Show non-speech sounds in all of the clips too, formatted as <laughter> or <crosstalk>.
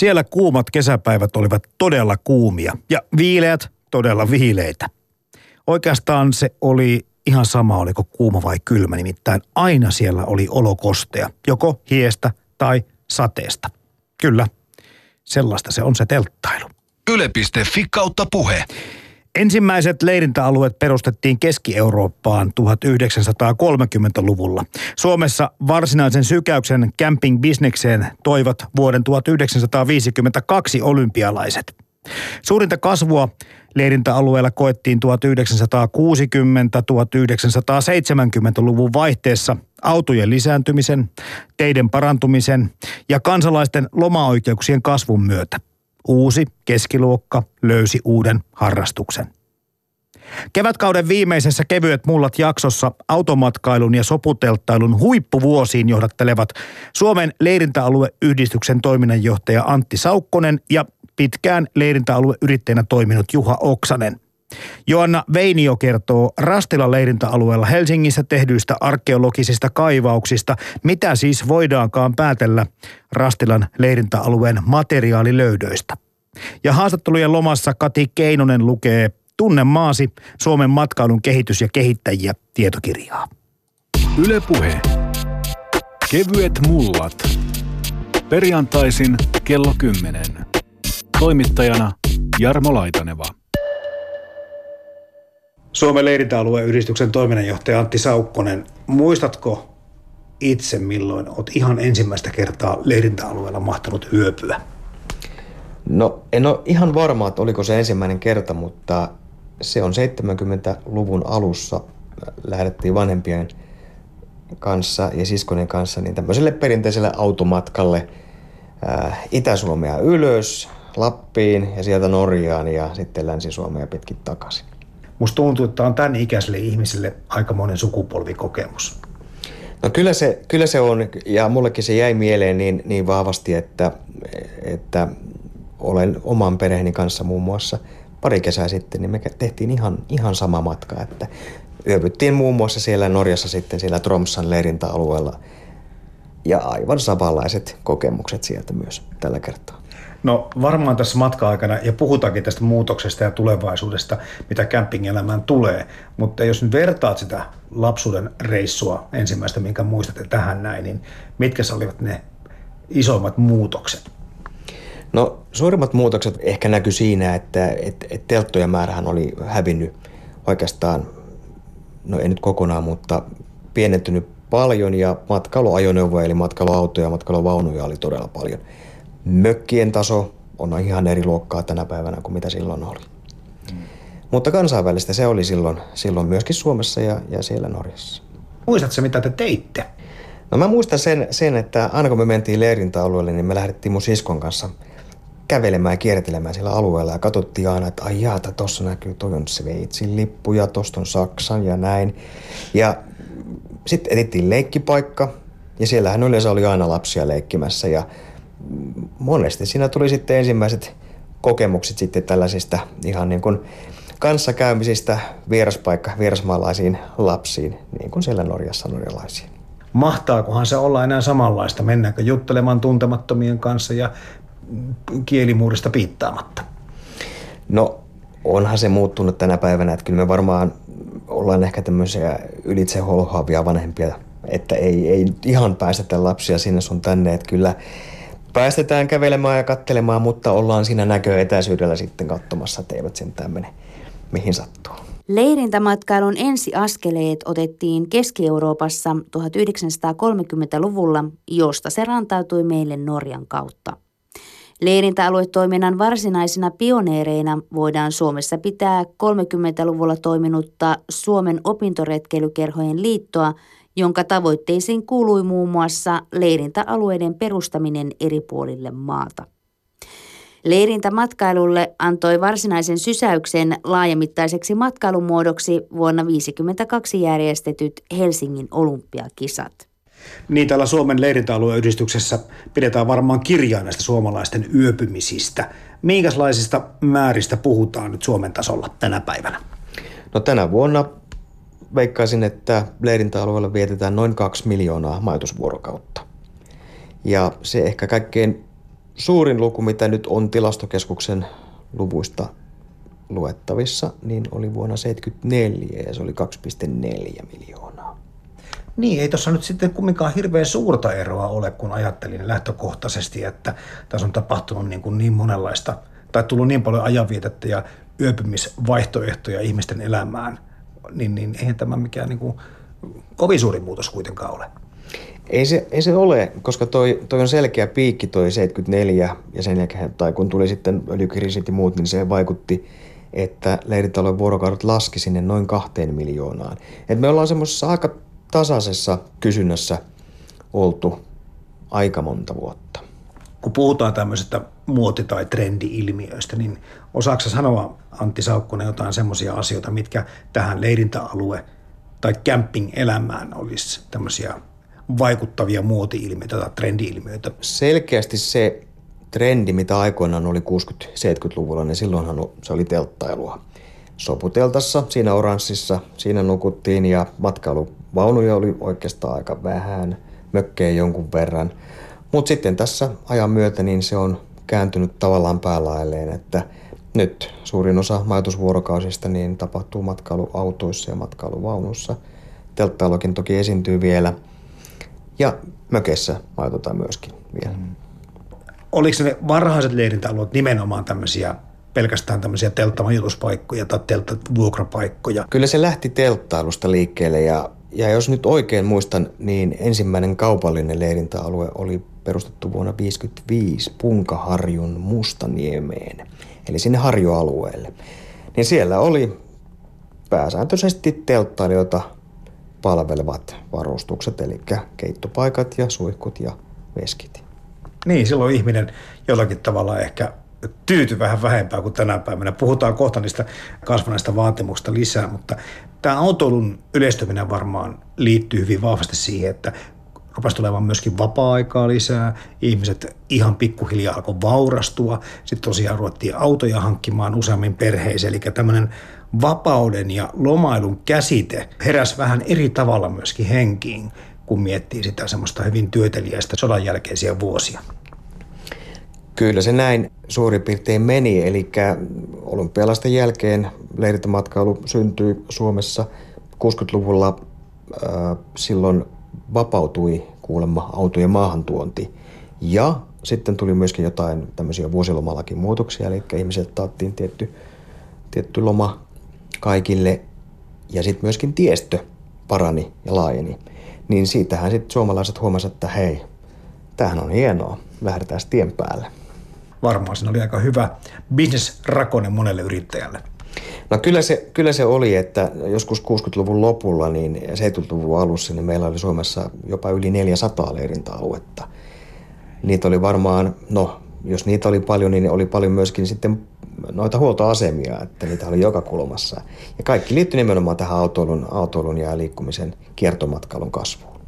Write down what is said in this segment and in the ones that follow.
Siellä kuumat kesäpäivät olivat todella kuumia ja viileät todella viileitä. Oikeastaan se oli ihan sama, oliko kuuma vai kylmä, nimittäin aina siellä oli olokostea, joko hiestä tai sateesta. Kyllä, sellaista se on se telttailu. Yle.fi kautta puhe. Ensimmäiset leirintäalueet perustettiin Keski-Eurooppaan 1930-luvulla. Suomessa varsinaisen sykäyksen camping-bisnekseen toivat vuoden 1952 olympialaiset. Suurinta kasvua leirintäalueella koettiin 1960-1970-luvun vaihteessa autojen lisääntymisen, teiden parantumisen ja kansalaisten lomaoikeuksien kasvun myötä. Uusi keskiluokka löysi uuden harrastuksen. Kevätkauden viimeisessä kevyet mullat jaksossa automatkailun ja soputelttailun huippuvuosiin johdattelevat Suomen leirintäalueyhdistyksen toiminnanjohtaja Antti Saukkonen ja pitkään leirintäalueyrittäjänä toiminut Juha Oksanen. Joanna Veinio kertoo Rastilan leirintäalueella Helsingissä tehdyistä arkeologisista kaivauksista, mitä siis voidaankaan päätellä Rastilan leirintäalueen materiaalilöydöistä. Ja haastattelujen lomassa Kati Keinonen lukee Tunne maasi, Suomen matkailun kehitys- ja kehittäjiä tietokirjaa. Ylepuhe. Kevyet mullat. Perjantaisin kello 10. Toimittajana Jarmo Laitaneva. Suomen leirintäalueen yhdistyksen toiminnanjohtaja Antti Saukkonen, muistatko itse milloin olet ihan ensimmäistä kertaa leirintäalueella mahtanut yöpyä? No en ole ihan varma, että oliko se ensimmäinen kerta, mutta se on 70-luvun alussa. Lähdettiin vanhempien kanssa ja siskonen kanssa niin tämmöiselle perinteiselle automatkalle Itä-Suomea ylös, Lappiin ja sieltä Norjaan ja sitten Länsi-Suomea pitkin takaisin. Musta tuntuu, että on tämän ikäiselle ihmiselle aikamoinen sukupolvikokemus. No kyllä se, kyllä se on, ja mullekin se jäi mieleen niin, niin vahvasti, että, että olen oman perheeni kanssa muun muassa pari kesää sitten, niin me tehtiin ihan, ihan sama matka, että yövyttiin muun muassa siellä Norjassa sitten siellä Tromsan leirintäalueella ja aivan samanlaiset kokemukset sieltä myös tällä kertaa. No varmaan tässä matka-aikana, ja puhutaankin tästä muutoksesta ja tulevaisuudesta, mitä camping-elämään tulee, mutta jos nyt vertaat sitä lapsuuden reissua ensimmäistä, minkä muistatte tähän näin, niin mitkä olivat ne isoimmat muutokset? No suurimmat muutokset ehkä näkyy siinä, että, että, että telttojen määrähän oli hävinnyt oikeastaan, no ei nyt kokonaan, mutta pienentynyt paljon ja matkailuajoneuvoja eli matkailuautoja ja matkailuvaunuja oli todella paljon – mökkien taso on ihan eri luokkaa tänä päivänä kuin mitä silloin oli. Mm. Mutta kansainvälistä se oli silloin, silloin myöskin Suomessa ja, ja siellä Norjassa. Muistatko mitä te teitte? No mä muistan sen, sen, että aina kun me mentiin leirintäalueelle, niin me lähdettiin mun siskon kanssa kävelemään ja kiertelemään siellä alueella ja katsottiin aina, että ai jaata, tossa näkyy, toi on Sveitsin lippu ja tosta on Saksan ja näin. Ja sitten etittiin leikkipaikka ja siellähän yleensä oli aina lapsia leikkimässä ja monesti siinä tuli sitten ensimmäiset kokemukset sitten tällaisista ihan niin kuin kanssakäymisistä vieraspaikka, vierasmaalaisiin lapsiin, niin kuin siellä Norjassa norjalaisiin. Mahtaakohan se olla enää samanlaista? Mennäänkö juttelemaan tuntemattomien kanssa ja kielimuurista piittaamatta? No onhan se muuttunut tänä päivänä, että kyllä me varmaan ollaan ehkä tämmöisiä ylitse holhoavia vanhempia, että ei, ei ihan päästetä lapsia sinne sun tänne, että kyllä päästetään kävelemään ja kattelemaan, mutta ollaan siinä näköetäisyydellä sitten katsomassa, että eivät sentään mene mihin sattuu. Leirintämatkailun ensiaskeleet otettiin Keski-Euroopassa 1930-luvulla, josta se rantautui meille Norjan kautta. Leirintäaluetoiminnan varsinaisina pioneereina voidaan Suomessa pitää 30-luvulla toiminutta Suomen opintoretkeilykerhojen liittoa – jonka tavoitteisiin kuului muun muassa leirintäalueiden perustaminen eri puolille maata. Leirintämatkailulle antoi varsinaisen sysäyksen laajamittaiseksi matkailumuodoksi vuonna 1952 järjestetyt Helsingin olympiakisat. Niin, täällä Suomen leirintäalueyhdistyksessä pidetään varmaan kirjaa näistä suomalaisten yöpymisistä. Minkälaisista määristä puhutaan nyt Suomen tasolla tänä päivänä? No tänä vuonna veikkaisin, että leirintäalueella vietetään noin kaksi miljoonaa majoitusvuorokautta. Ja se ehkä kaikkein suurin luku, mitä nyt on tilastokeskuksen luvuista luettavissa, niin oli vuonna 1974 ja se oli 2,4 miljoonaa. Niin, ei tuossa nyt sitten kumminkaan hirveän suurta eroa ole, kun ajattelin lähtökohtaisesti, että tässä on tapahtunut niin, kuin niin monenlaista, tai tullut niin paljon ajanvietettä ja yöpymisvaihtoehtoja ihmisten elämään, niin, niin eihän tämä mikään niin kuin kovin suuri muutos kuitenkaan ole. Ei se, ei se ole, koska toi, toi on selkeä piikki toi 74 ja sen jälkeen, tai kun tuli sitten öljykriisit ja muut, niin se vaikutti, että leiritalojen vuorokaudet laski sinne noin kahteen miljoonaan. Et me ollaan semmoisessa aika tasaisessa kysynnässä oltu aika monta vuotta. Kun puhutaan tämmöisestä muoti- tai trendi-ilmiöistä, niin osaako sanoa Antti Saukkonen jotain semmoisia asioita, mitkä tähän leirintäalue- tai camping-elämään olisi tämmöisiä vaikuttavia muoti-ilmiöitä tai trendi-ilmiöitä? Selkeästi se trendi, mitä aikoinaan oli 60-70-luvulla, niin silloinhan se oli telttailua. Soputeltassa, siinä oranssissa, siinä nukuttiin ja matkailuvaunuja oli oikeastaan aika vähän, mökkejä jonkun verran. Mutta sitten tässä ajan myötä niin se on kääntynyt tavallaan päälailleen, että nyt suurin osa majoitusvuorokausista niin tapahtuu matkailuautoissa ja matkailuvaunussa. Telttailukin toki esiintyy vielä – ja mökeissä majoitutaan myöskin vielä. Mm. Oliko ne varhaiset leirintäalueet nimenomaan tämmöisiä pelkästään tämmöisiä telttamajoituspaikkoja tai telttavuokrapaikkoja? Kyllä se lähti telttailusta liikkeelle ja, ja jos nyt oikein muistan, niin ensimmäinen kaupallinen leirintäalue oli perustettu vuonna 1955 Punkaharjun Mustaniemeen, eli sinne harjoalueelle. Niin siellä oli pääsääntöisesti telttailijoita palvelevat varustukset, eli keittopaikat ja suihkut ja veskit. Niin, silloin ihminen jollakin tavalla ehkä tyyty vähän vähempää kuin tänä päivänä. Puhutaan kohta niistä kasvaneista vaatimuksista lisää, mutta tämä autoilun yleistyminen varmaan liittyy hyvin vahvasti siihen, että rupesi tulemaan myöskin vapaa-aikaa lisää. Ihmiset ihan pikkuhiljaa alkoi vaurastua. Sitten tosiaan ruvettiin autoja hankkimaan useammin perheisiin. Eli tämmöinen vapauden ja lomailun käsite heräsi vähän eri tavalla myöskin henkiin, kun miettii sitä semmoista hyvin työtelijäistä sodan jälkeisiä vuosia. Kyllä se näin suurin piirtein meni, eli olympialaisten jälkeen leirintämatkailu syntyi Suomessa 60-luvulla. Äh, silloin vapautui kuulemma autojen maahantuonti ja sitten tuli myöskin jotain tämmöisiä vuosilomalakin muutoksia, eli ihmiset taattiin tietty, tietty loma kaikille ja sitten myöskin tiestö parani ja laajeni. Niin siitähän sitten suomalaiset huomasivat, että hei, tämähän on hienoa, lähdetään tien päälle. Varmaan siinä oli aika hyvä bisnesrakone monelle yrittäjälle. No kyllä se, kyllä se oli, että joskus 60-luvun lopulla niin 70-luvun alussa niin meillä oli Suomessa jopa yli 400 leirintäaluetta. Niitä oli varmaan, no jos niitä oli paljon, niin oli paljon myöskin sitten noita huoltoasemia, että niitä oli joka kulmassa. Ja kaikki liittyi nimenomaan tähän autoilun, autoilun ja liikkumisen kiertomatkailun kasvuun.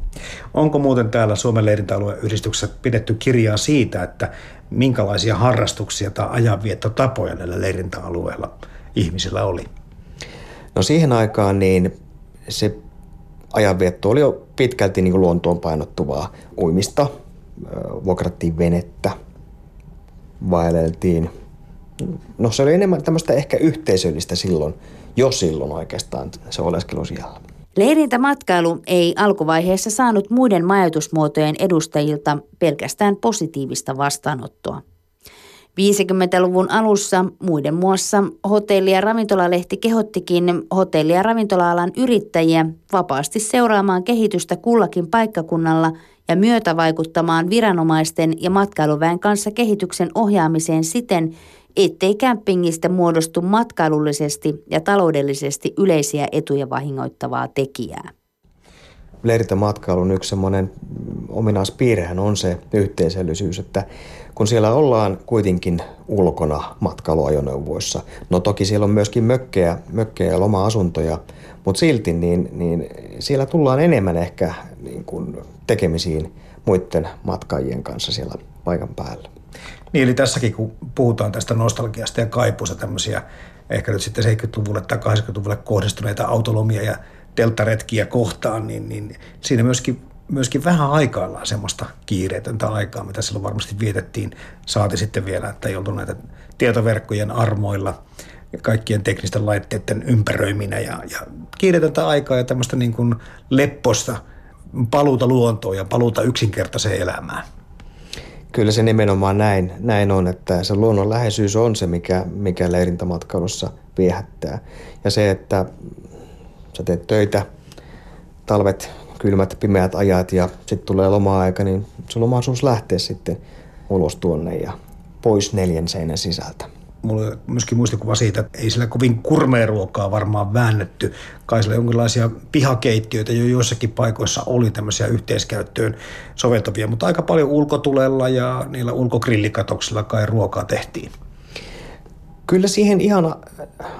Onko muuten täällä Suomen leirintäalueen yhdistyksessä pidetty kirjaa siitä, että minkälaisia harrastuksia tai ajanviettotapoja näillä leirintäalueilla ihmisillä oli? No siihen aikaan niin se ajanvietto oli jo pitkälti niin kuin luontoon painottuvaa uimista. Vuokrattiin venettä, vaeleltiin – no se oli enemmän tämmöistä ehkä yhteisöllistä silloin, jo silloin oikeastaan se oleskelu siellä. Leirintämatkailu ei alkuvaiheessa saanut muiden majoitusmuotojen edustajilta pelkästään positiivista vastaanottoa. 50-luvun alussa muiden muassa hotelli- ja ravintolalehti kehottikin hotelli- ja ravintola-alan yrittäjiä vapaasti seuraamaan kehitystä kullakin paikkakunnalla ja myötävaikuttamaan viranomaisten ja matkailuväen kanssa kehityksen ohjaamiseen siten, ettei kämpingistä muodostu matkailullisesti ja taloudellisesti yleisiä etuja vahingoittavaa tekijää. Leiritämatkailun yksi semmoinen ominaispiirrehän on se yhteisöllisyys, että kun siellä ollaan kuitenkin ulkona matkailuajoneuvoissa, no toki siellä on myöskin mökkejä, mökkejä ja loma-asuntoja, mutta silti niin, niin siellä tullaan enemmän ehkä niin kuin tekemisiin muiden matkaajien kanssa siellä paikan päällä. Niin, eli tässäkin kun puhutaan tästä nostalgiasta ja kaipuusta tämmöisiä ehkä nyt sitten 70-luvulle tai 80-luvulle kohdistuneita autolomia ja telttaretkiä kohtaan, niin, niin siinä myöskin myöskin vähän aikaillaan semmoista kiireetöntä aikaa, mitä silloin varmasti vietettiin. Saati sitten vielä, että ei oltu näitä tietoverkkojen armoilla ja kaikkien teknisten laitteiden ympäröiminä ja, ja kiireetöntä aikaa ja tämmöistä niin kuin lepposta paluuta luontoon ja paluuta yksinkertaiseen elämään. Kyllä se nimenomaan näin, näin on, että se luonnon läheisyys on se, mikä, mikä leirintämatkailussa viehättää. Ja se, että sä teet töitä, talvet, kylmät, pimeät ajat ja sitten tulee loma-aika, niin sulla on mahdollisuus lähteä sitten ulos tuonne ja pois neljän seinän sisältä mulla on myöskin muistikuva siitä, että ei sillä kovin kurmea ruokaa varmaan väännetty. Kai sillä jonkinlaisia pihakeittiöitä jo joissakin paikoissa oli tämmöisiä yhteiskäyttöön soveltavia, mutta aika paljon ulkotulella ja niillä ulkogrillikatoksilla kai ruokaa tehtiin. Kyllä siihen ihan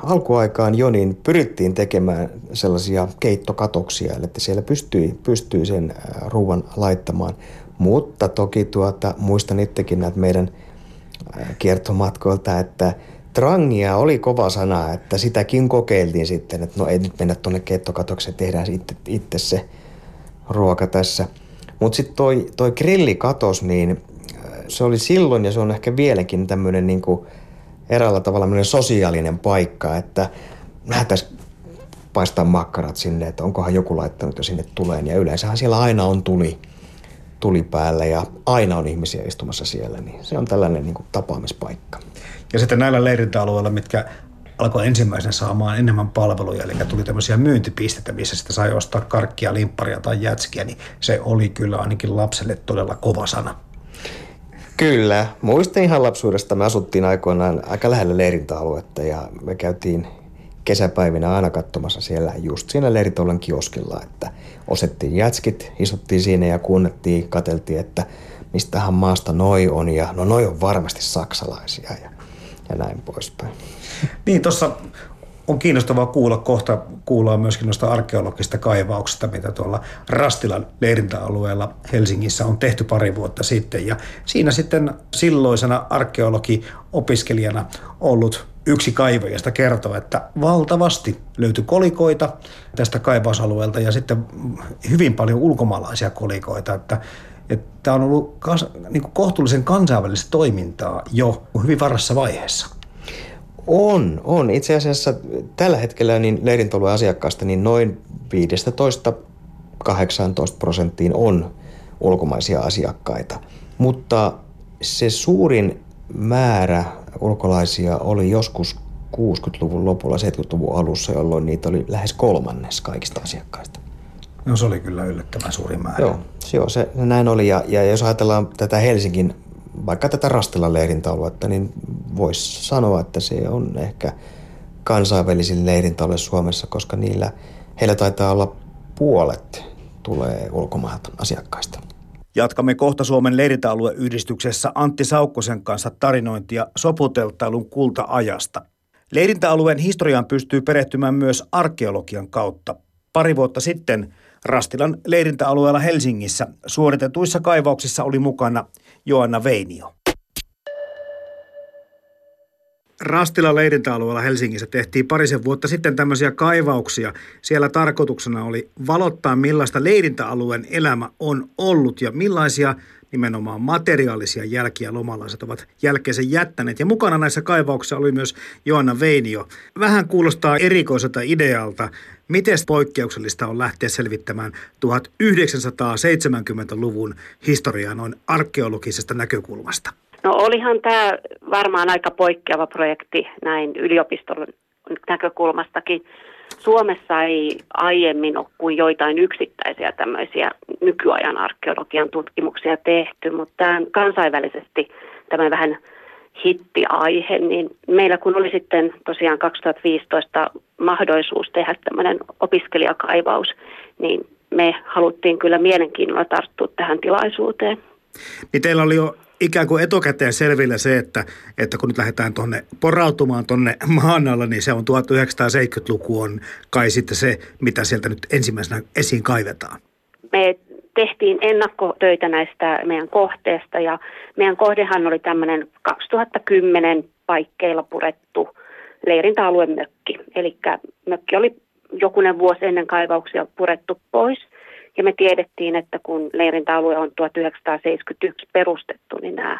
alkuaikaan jo niin pyrittiin tekemään sellaisia keittokatoksia, että siellä pystyi, pystyi sen ruoan laittamaan. Mutta toki tuota, muistan itsekin näitä meidän – kiertomatkoilta, että trangia oli kova sana, että sitäkin kokeiltiin sitten, että no ei nyt mennä tuonne keittokatokseen, tehdään itse, itse se ruoka tässä. Mutta sitten toi, toi grillikatos, niin se oli silloin ja se on ehkä vieläkin tämmöinen niin eräällä tavalla sosiaalinen paikka, että lähdettäisiin paistaa makkarat sinne, että onkohan joku laittanut jo sinne tuleen. Ja yleensähän siellä aina on tuli tuli päällä ja aina on ihmisiä istumassa siellä, niin se on tällainen niin kuin tapaamispaikka. Ja sitten näillä leirintäalueilla, mitkä alkoi ensimmäisenä saamaan enemmän palveluja, eli tuli tämmöisiä myyntipisteitä, missä sitä sai ostaa karkkia, limpparia tai jätskiä, niin se oli kyllä ainakin lapselle todella kova sana. Kyllä. Muistin ihan lapsuudesta. Me asuttiin aikoinaan aika lähellä leirintäaluetta ja me käytiin kesäpäivinä aina katsomassa siellä just siinä Leiritolan kioskilla, että osettiin jätskit, istuttiin siinä ja kuunnettiin, kateltiin, että mistähän maasta noi on ja no noi on varmasti saksalaisia ja, ja näin poispäin. Niin, tuossa on kiinnostavaa kuulla, kohta kuullaan myöskin noista arkeologista kaivauksista, mitä tuolla Rastilan leirintäalueella Helsingissä on tehty pari vuotta sitten. Ja siinä sitten silloisena arkeologi-opiskelijana ollut yksi kaivajasta kertoo, että valtavasti löytyi kolikoita tästä kaivausalueelta ja sitten hyvin paljon ulkomaalaisia kolikoita, että Tämä on ollut kas, niin kohtuullisen kansainvälistä toimintaa jo hyvin varassa vaiheessa. On, on. Itse asiassa tällä hetkellä niin leirintolujen asiakkaista niin noin 15-18 prosenttiin on ulkomaisia asiakkaita. Mutta se suurin määrä ulkolaisia oli joskus 60-luvun lopulla, 70-luvun alussa, jolloin niitä oli lähes kolmannes kaikista asiakkaista. No se oli kyllä yllättävän suuri määrä. Joo, joo se näin oli. Ja, ja jos ajatellaan tätä Helsingin, vaikka tätä Rastilan leirintäaluetta, niin voisi sanoa, että se on ehkä kansainvälisin leirintäalue Suomessa, koska niillä, heillä taitaa olla puolet tulee ulkomailta asiakkaista. Jatkamme kohta Suomen leirintäalueyhdistyksessä Antti Saukkosen kanssa tarinointia soputeltailun kulta-ajasta. Leirintäalueen historiaan pystyy perehtymään myös arkeologian kautta. Pari vuotta sitten Rastilan leirintäalueella Helsingissä suoritetuissa kaivauksissa oli mukana Joanna Veinio. Rastila leirintäalueella Helsingissä tehtiin parisen vuotta sitten tämmöisiä kaivauksia. Siellä tarkoituksena oli valottaa, millaista leirintäalueen elämä on ollut ja millaisia nimenomaan materiaalisia jälkiä lomalaiset ovat jälkeensä jättäneet. Ja mukana näissä kaivauksissa oli myös Joanna Veinio. Vähän kuulostaa erikoiselta idealta. Miten poikkeuksellista on lähteä selvittämään 1970-luvun historiaa noin arkeologisesta näkökulmasta? No olihan tämä varmaan aika poikkeava projekti näin yliopiston näkökulmastakin. Suomessa ei aiemmin ole kuin joitain yksittäisiä tämmöisiä nykyajan arkeologian tutkimuksia tehty, mutta tämän kansainvälisesti tämä vähän hittiaihe, niin meillä kun oli sitten tosiaan 2015 mahdollisuus tehdä tämmöinen opiskelijakaivaus, niin me haluttiin kyllä mielenkiinnolla tarttua tähän tilaisuuteen. Niin teillä oli jo ikään kuin etukäteen selvillä se, että, että kun nyt lähdetään tuonne porautumaan tuonne maan alla, niin se on 1970-luku on kai sitten se, mitä sieltä nyt ensimmäisenä esiin kaivetaan. Me tehtiin ennakkotöitä näistä meidän kohteesta ja meidän kohdehan oli tämmöinen 2010 paikkeilla purettu leirintäalueen mökki. Eli mökki oli jokunen vuosi ennen kaivauksia purettu pois Ja me tiedettiin, että kun leirintäalue on 1971 perustettu, niin nämä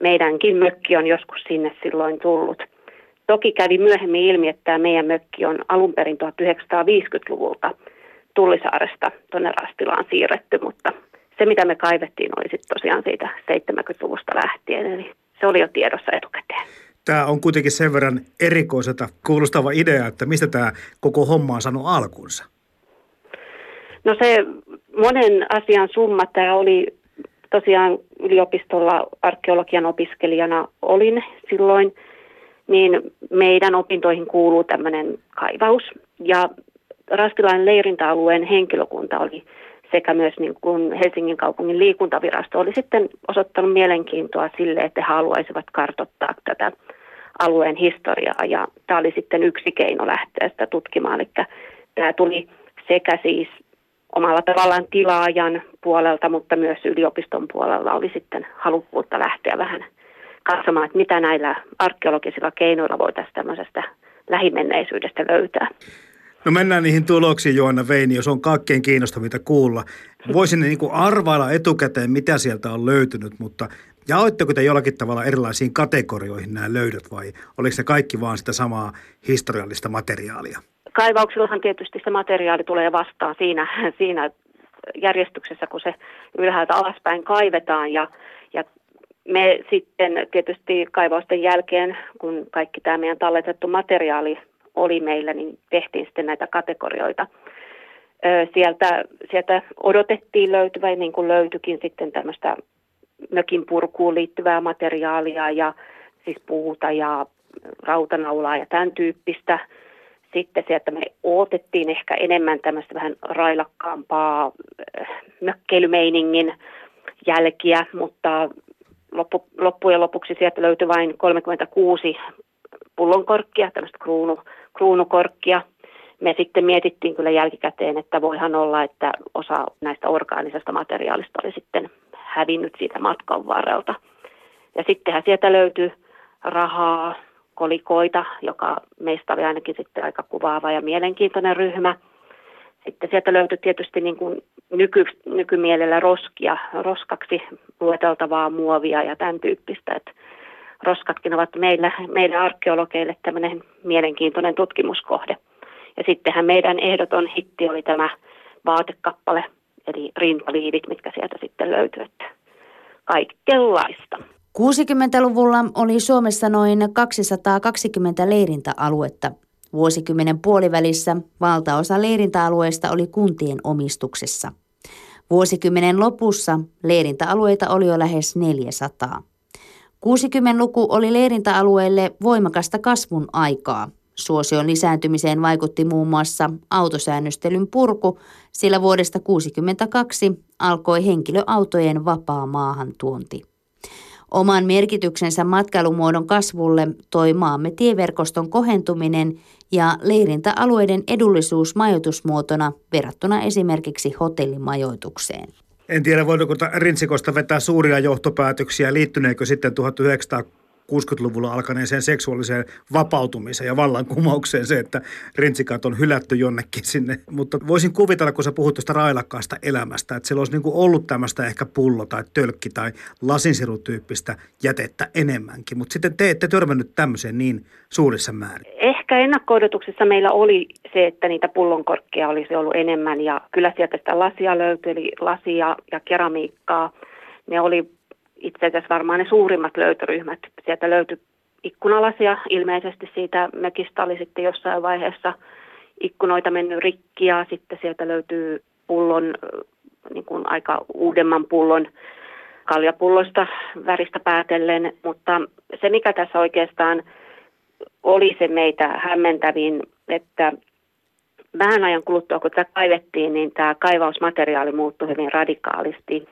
meidänkin mökki on joskus sinne silloin tullut. Toki kävi myöhemmin ilmi, että tämä meidän mökki on alun perin 1950-luvulta Tullisaaresta tuonne Rastilaan siirretty, mutta se mitä me kaivettiin oli sitten tosiaan siitä 70-luvusta lähtien, eli se oli jo tiedossa etukäteen. Tämä on kuitenkin sen verran erikoiselta kuulostava idea, että mistä tämä koko homma on saanut alkunsa? No se monen asian summa, tämä oli tosiaan yliopistolla arkeologian opiskelijana olin silloin, niin meidän opintoihin kuuluu tämmöinen kaivaus. Ja Rastilainen leirintäalueen henkilökunta oli sekä myös niin kuin Helsingin kaupungin liikuntavirasto oli sitten osoittanut mielenkiintoa sille, että he haluaisivat kartottaa tätä alueen historiaa ja tämä oli sitten yksi keino lähteä sitä tutkimaan. Eli tämä tuli sekä siis omalla tavallaan tilaajan puolelta, mutta myös yliopiston puolella oli sitten halukkuutta lähteä vähän katsomaan, että mitä näillä arkeologisilla keinoilla voitaisiin tämmöisestä lähimenneisyydestä löytää. No mennään niihin tuloksiin, Joanna Veini, jos on kaikkein kiinnostavinta kuulla. Voisin niin kuin arvailla etukäteen, mitä sieltä on löytynyt, mutta jaoitteko te jollakin tavalla erilaisiin kategorioihin nämä löydöt vai oliko se kaikki vaan sitä samaa historiallista materiaalia? Kaivauksillahan tietysti se materiaali tulee vastaan siinä, siinä järjestyksessä, kun se ylhäältä alaspäin kaivetaan ja, ja me sitten tietysti kaivausten jälkeen, kun kaikki tämä meidän talletettu materiaali oli meillä, niin tehtiin sitten näitä kategorioita. Sieltä, sieltä odotettiin löytyvä, niin kuin löytyikin sitten tämmöistä mökin purkuun liittyvää materiaalia ja siis puuta ja rautanaulaa ja tämän tyyppistä. Sitten sieltä me odotettiin ehkä enemmän tämmöistä vähän railakkaampaa mökkeilymeiningin jälkiä, mutta loppu, loppujen lopuksi sieltä löytyi vain 36 pullonkorkkia, tämmöistä kruunu, kruunukorkkia. Me sitten mietittiin kyllä jälkikäteen, että voihan olla, että osa näistä orgaanisesta materiaalista oli sitten hävinnyt siitä matkan varrelta. Ja sittenhän sieltä löytyi rahaa, kolikoita, joka meistä oli ainakin sitten aika kuvaava ja mielenkiintoinen ryhmä. Sitten sieltä löytyi tietysti niin kuin nyky, nykymielellä roskia, roskaksi lueteltavaa muovia ja tämän tyyppistä. Että roskatkin ovat meillä, meidän arkeologeille tämmöinen mielenkiintoinen tutkimuskohde. Ja sittenhän meidän ehdoton hitti oli tämä vaatekappale, eli rintaliivit, mitkä sieltä sitten löytyvät. Kaikenlaista. 60-luvulla oli Suomessa noin 220 leirintäaluetta. Vuosikymmenen puolivälissä valtaosa leirintäalueista oli kuntien omistuksessa. Vuosikymmenen lopussa leirintäalueita oli jo lähes 400. 60-luku oli leirintäalueelle voimakasta kasvun aikaa. Suosion lisääntymiseen vaikutti muun muassa autosäännöstelyn purku, sillä vuodesta 1962 alkoi henkilöautojen vapaa maahantuonti. Oman merkityksensä matkailumuodon kasvulle toi maamme tieverkoston kohentuminen ja leirintäalueiden edullisuus majoitusmuotona verrattuna esimerkiksi hotellimajoitukseen. En tiedä, voidaanko Rintsikosta vetää suuria johtopäätöksiä, liittyneekö sitten 1900 60-luvulla alkaneeseen seksuaaliseen vapautumiseen ja vallankumoukseen se, että rintsikat on hylätty jonnekin sinne. Mutta voisin kuvitella, kun sä puhut tuosta railakkaasta elämästä, että siellä olisi niin ollut tämmöistä ehkä pullo tai tölkki tai lasinsirutyyppistä jätettä enemmänkin. Mutta sitten te ette törmännyt tämmöiseen niin suurissa määrin. Ehkä ennakko meillä oli se, että niitä pullonkorkkeja olisi ollut enemmän ja kyllä sieltä sitä lasia löytyi, eli lasia ja keramiikkaa. Ne oli itse asiassa varmaan ne suurimmat löytöryhmät. Sieltä löytyi ikkunalasia ilmeisesti siitä mökistä oli sitten jossain vaiheessa ikkunoita mennyt rikki ja sitten sieltä löytyy pullon, niin kuin aika uudemman pullon kaljapulloista väristä päätellen, mutta se mikä tässä oikeastaan oli se meitä hämmentävin, että vähän ajan kuluttua kun tätä kaivettiin, niin tämä kaivausmateriaali muuttui hyvin radikaalisti.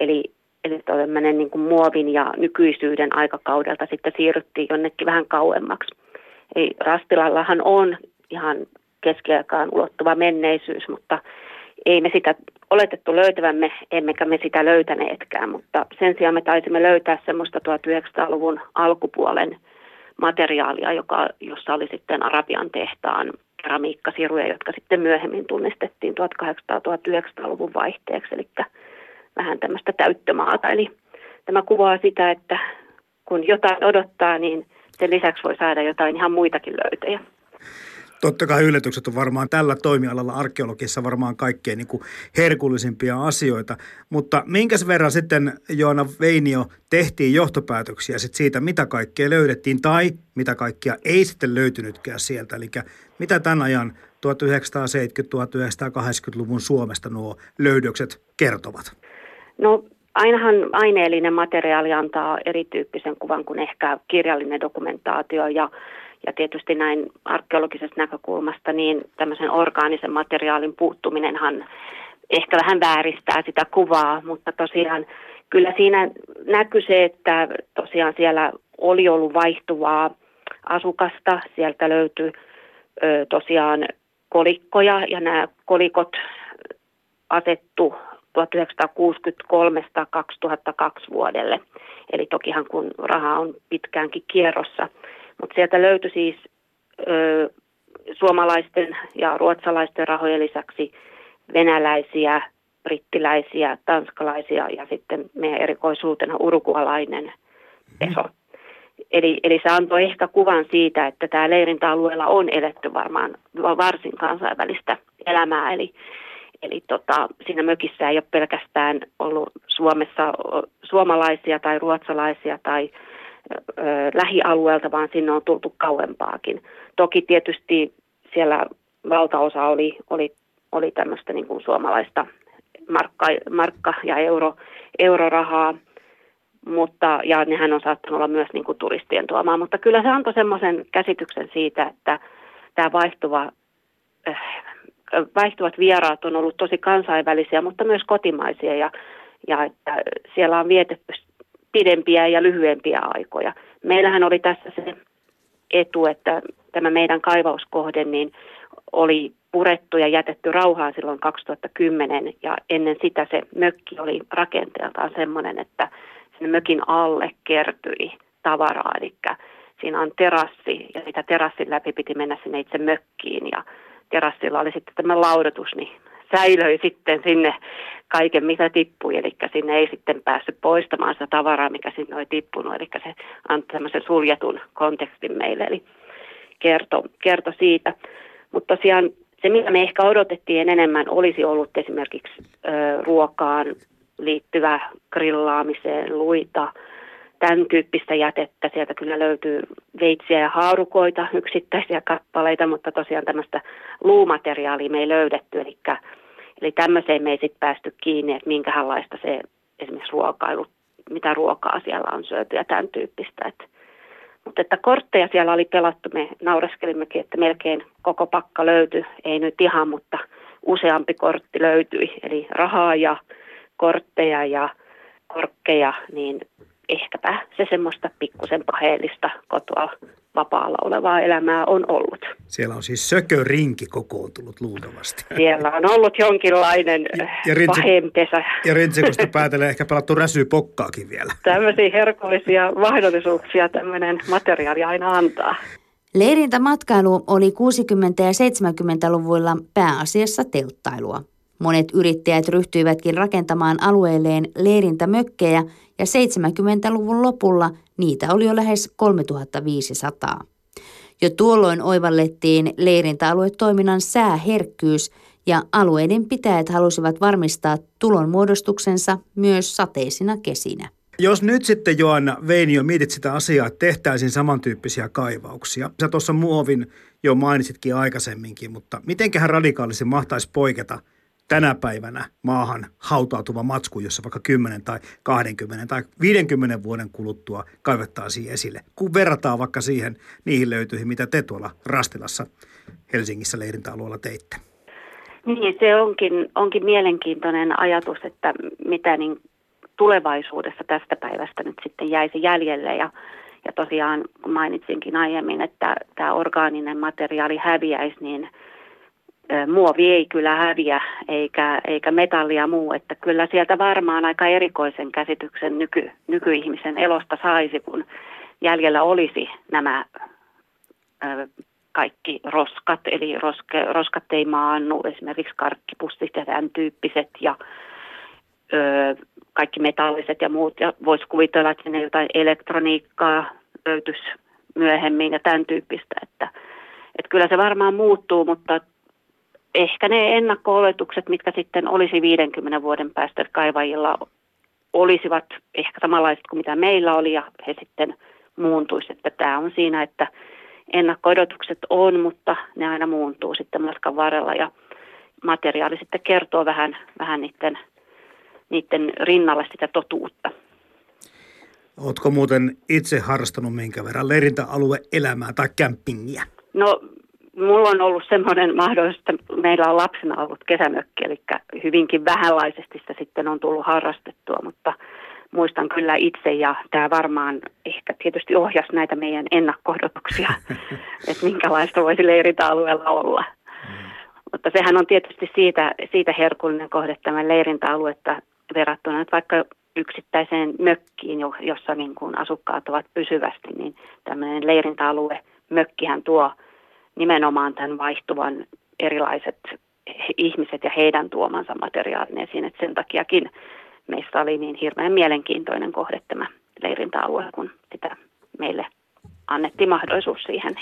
Eli eli tämmöinen niin kuin muovin ja nykyisyyden aikakaudelta sitten siirryttiin jonnekin vähän kauemmaksi. Eli Rastilallahan on ihan keskiaikaan ulottuva menneisyys, mutta ei me sitä oletettu löytävämme, emmekä me sitä löytäneetkään, mutta sen sijaan me taisimme löytää semmoista 1900-luvun alkupuolen materiaalia, joka, jossa oli sitten Arabian tehtaan keramiikkasiruja, jotka sitten myöhemmin tunnistettiin 1800-1900-luvun vaihteeksi, eli vähän tämmöistä täyttömaata. Eli tämä kuvaa sitä, että kun jotain odottaa, niin sen lisäksi voi saada jotain ihan muitakin löytöjä. Totta kai yllätykset on varmaan tällä toimialalla arkeologissa varmaan kaikkein niin kuin herkullisimpia asioita, mutta minkäs verran sitten Joana Veinio tehtiin johtopäätöksiä sit siitä, mitä kaikkea löydettiin tai mitä kaikkea ei sitten löytynytkään sieltä. Eli mitä tämän ajan 1970-1980-luvun Suomesta nuo löydökset kertovat? No ainahan aineellinen materiaali antaa erityyppisen kuvan kuin ehkä kirjallinen dokumentaatio ja ja tietysti näin arkeologisesta näkökulmasta niin tämmöisen orgaanisen materiaalin puuttuminenhan ehkä vähän vääristää sitä kuvaa, mutta tosiaan kyllä siinä näkyy se, että tosiaan siellä oli ollut vaihtuvaa asukasta. Sieltä löytyi ö, tosiaan kolikkoja ja nämä kolikot asettu 1963-2002 vuodelle. Eli tokihan kun raha on pitkäänkin kierrossa – mutta sieltä löytyi siis ö, suomalaisten ja ruotsalaisten rahojen lisäksi venäläisiä, brittiläisiä, tanskalaisia ja sitten meidän erikoisuutena urukualainen peso. Mm. Eli, eli se antoi ehkä kuvan siitä, että tämä leirintäalueella on eletty varmaan varsin kansainvälistä elämää. Eli, eli tota, siinä mökissä ei ole pelkästään ollut Suomessa suomalaisia tai ruotsalaisia tai lähialueelta, vaan sinne on tultu kauempaakin. Toki tietysti siellä valtaosa oli, oli, oli tämmöistä niin kuin suomalaista markka, markka- ja euro, eurorahaa, mutta, ja nehän on saattanut olla myös niin kuin turistien tuomaa, mutta kyllä se antoi semmoisen käsityksen siitä, että tämä vaihtuva, äh, vaihtuvat vieraat on ollut tosi kansainvälisiä, mutta myös kotimaisia ja, ja että siellä on vietetty pidempiä ja lyhyempiä aikoja. Meillähän oli tässä se etu, että tämä meidän kaivauskohde niin oli purettu ja jätetty rauhaan silloin 2010 ja ennen sitä se mökki oli rakenteeltaan sellainen, että sen mökin alle kertyi tavaraa, eli siinä on terassi ja sitä terassin läpi piti mennä sinne itse mökkiin ja terassilla oli sitten tämä laudotus, niin säilöi sitten sinne kaiken, mitä tippui, eli sinne ei sitten päässyt poistamaan sitä tavaraa, mikä sinne oli tippunut, eli se antoi tämmöisen suljetun kontekstin meille, eli kerto, kerto siitä. Mutta tosiaan se, mitä me ehkä odotettiin enemmän, olisi ollut esimerkiksi ö, ruokaan liittyvä grillaamiseen, luita, tämän tyyppistä jätettä. Sieltä kyllä löytyy veitsiä ja haarukoita, <laughs> yksittäisiä kappaleita, mutta tosiaan tämmöistä luumateriaalia me ei löydetty. Eli, eli tämmöiseen me ei sitten päästy kiinni, että minkälaista se esimerkiksi ruokailu, mitä ruokaa siellä on syöty ja tämän tyyppistä. Että, mutta että kortteja siellä oli pelattu, me naureskelimmekin, että melkein koko pakka löytyi, ei nyt ihan, mutta useampi kortti löytyi, eli rahaa ja kortteja ja korkkeja, niin ehkäpä se semmoista pikkusen paheellista kotoa vapaalla olevaa elämää on ollut. Siellä on siis sökörinki kokoontunut luultavasti. Siellä on ollut jonkinlainen ja, ja rinsi, pahenpesä. Ja rintsikosta päätellä ehkä pelattu räsypokkaakin vielä. Tämmöisiä herkullisia mahdollisuuksia tämmöinen materiaali aina antaa. Leirintämatkailu oli 60- ja 70-luvuilla pääasiassa telttailua. Monet yrittäjät ryhtyivätkin rakentamaan alueelleen leirintämökkejä ja 70-luvun lopulla niitä oli jo lähes 3500. Jo tuolloin oivallettiin leirintäaluetoiminnan sääherkkyys ja alueiden pitäjät halusivat varmistaa tulonmuodostuksensa myös sateisina kesinä. Jos nyt sitten Joanna Veinio mietit sitä asiaa, että tehtäisiin samantyyppisiä kaivauksia. Sä tuossa muovin jo mainitsitkin aikaisemminkin, mutta mitenköhän radikaalisesti mahtaisi poiketa – tänä päivänä maahan hautautuva matsku, jossa vaikka 10 tai 20 tai 50 vuoden kuluttua kaivettaisiin esille. Kun verrataan vaikka siihen niihin löytyihin, mitä te tuolla Rastilassa Helsingissä leirintäalueella teitte. Niin, se onkin, onkin mielenkiintoinen ajatus, että mitä niin tulevaisuudessa tästä päivästä nyt sitten jäisi jäljelle. Ja, ja tosiaan, kun mainitsinkin aiemmin, että tämä orgaaninen materiaali häviäisi, niin – muovi ei kyllä häviä eikä, eikä metallia muu, että kyllä sieltä varmaan aika erikoisen käsityksen nyky, nykyihmisen elosta saisi, kun jäljellä olisi nämä ö, kaikki roskat, eli roske, roskat ei maannu, esimerkiksi karkkipussit ja tämän tyyppiset ja ö, kaikki metalliset ja muut. Ja voisi kuvitella, että sinne jotain elektroniikkaa löytyisi myöhemmin ja tämän tyyppistä, että, että kyllä se varmaan muuttuu, mutta ehkä ne ennakko-oletukset, mitkä sitten olisi 50 vuoden päästä kaivajilla, olisivat ehkä samanlaiset kuin mitä meillä oli ja he sitten muuntuisivat. Että tämä on siinä, että ennakko-odotukset on, mutta ne aina muuntuu sitten matkan varrella ja materiaali sitten kertoo vähän, vähän niiden, niiden rinnalla sitä totuutta. Oletko muuten itse harrastanut minkä verran leirintäalue-elämää tai kämpingiä? No mulla on ollut semmoinen mahdollisuus, että meillä on lapsena ollut kesämökki, eli hyvinkin vähänlaisesti sitä sitten on tullut harrastettua, mutta muistan kyllä itse ja tämä varmaan ehkä tietysti ohjasi näitä meidän ennakkohdotuksia, <laughs> että minkälaista voisi leirintäalueella olla. Mm. Mutta sehän on tietysti siitä, siitä herkullinen kohde tämä leirintäaluetta verrattuna että vaikka yksittäiseen mökkiin, jossa niin kuin asukkaat ovat pysyvästi, niin tämmöinen leirintäalue, mökkihän tuo nimenomaan tämän vaihtuvan erilaiset ihmiset ja heidän tuomansa materiaalin esiin. että sen takiakin meistä oli niin hirveän mielenkiintoinen kohde tämä leirintäalue, kun sitä meille annettiin mahdollisuus siihen.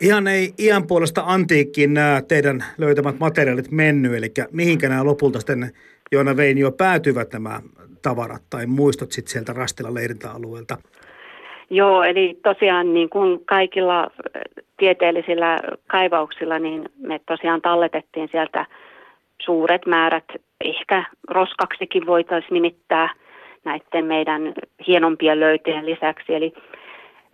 Ihan ei iän puolesta antiikkiin nämä teidän löytämät materiaalit mennyt, eli mihinkä nämä lopulta sitten Joona Veinio päätyvät nämä tavarat tai muistot sitten sieltä Rastila leirintäalueelta? Joo, eli tosiaan niin kuin kaikilla tieteellisillä kaivauksilla, niin me tosiaan talletettiin sieltä suuret määrät, ehkä roskaksikin voitaisiin nimittää näiden meidän hienompien löytöjen lisäksi. Eli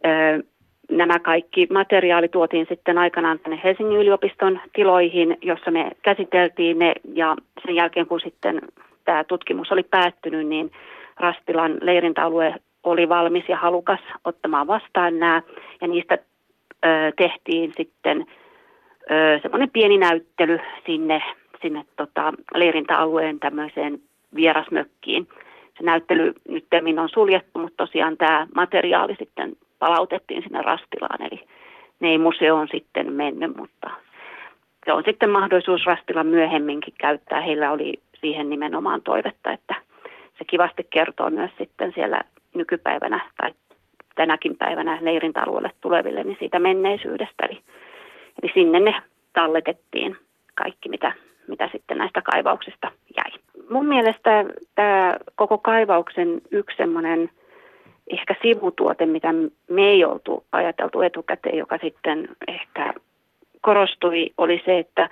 ö, nämä kaikki materiaali tuotiin sitten aikanaan tänne Helsingin yliopiston tiloihin, jossa me käsiteltiin ne. Ja sen jälkeen kun sitten tämä tutkimus oli päättynyt, niin Rastilan leirintäalue oli valmis ja halukas ottamaan vastaan nämä. Ja niistä tehtiin sitten semmoinen pieni näyttely sinne, sinne tota, leirintäalueen tämmöiseen vierasmökkiin. Se näyttely nyt on suljettu, mutta tosiaan tämä materiaali sitten palautettiin sinne Rastilaan, eli ne ei museoon sitten mennyt, mutta se on sitten mahdollisuus Rastila myöhemminkin käyttää. Heillä oli siihen nimenomaan toivetta, että se kivasti kertoo myös sitten siellä nykypäivänä tai tänäkin päivänä leirintäalueelle tuleville niin siitä menneisyydestä. Eli, eli sinne ne talletettiin kaikki, mitä, mitä sitten näistä kaivauksista jäi. Mun mielestä tämä koko kaivauksen yksi semmoinen ehkä sivutuote, mitä me ei oltu ajateltu etukäteen, joka sitten ehkä korostui, oli se, että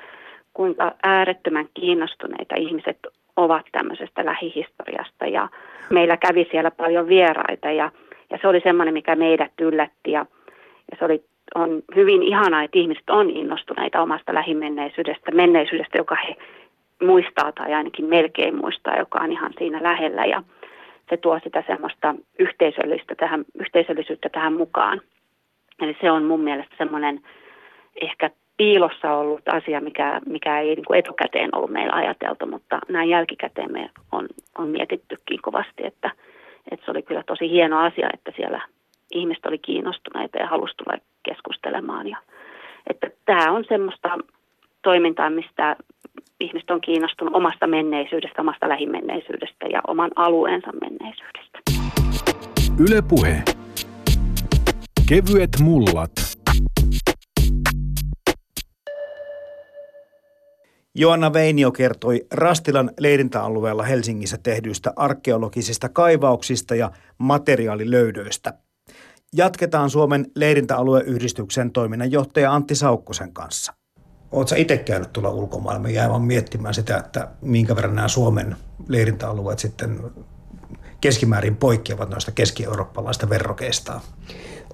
kuinka äärettömän kiinnostuneita ihmiset ovat tämmöisestä lähihistoriasta ja meillä kävi siellä paljon vieraita ja, ja se oli semmoinen, mikä meidät yllätti ja, ja se oli, on hyvin ihanaa, että ihmiset on innostuneita omasta lähimenneisyydestä, menneisyydestä, joka he muistaa tai ainakin melkein muistaa, joka on ihan siinä lähellä ja se tuo sitä semmoista yhteisöllistä tähän, yhteisöllisyyttä tähän mukaan. Eli se on mun mielestä semmoinen ehkä piilossa ollut asia, mikä, mikä ei niin kuin etukäteen ollut meillä ajateltu, mutta näin jälkikäteen me on, on mietittykin kovasti, että, että se oli kyllä tosi hieno asia, että siellä ihmiset oli kiinnostuneita ja halusi tulla keskustelemaan. Ja, että tämä on semmoista toimintaa, mistä ihmiset on kiinnostunut omasta menneisyydestä, omasta lähimenneisyydestä ja oman alueensa menneisyydestä. Ylepuhe. Kevyet mullat. Joanna Veinio kertoi Rastilan leirintäalueella Helsingissä tehdyistä arkeologisista kaivauksista ja materiaalilöydöistä. Jatketaan Suomen leirintäalueyhdistyksen toiminnanjohtaja Antti Saukkosen kanssa. Oletko itse käynyt tulla ulkomailla? Mä vaan miettimään sitä, että minkä verran nämä Suomen leirintäalueet sitten keskimäärin poikkeavat noista keski-eurooppalaista verrokeista.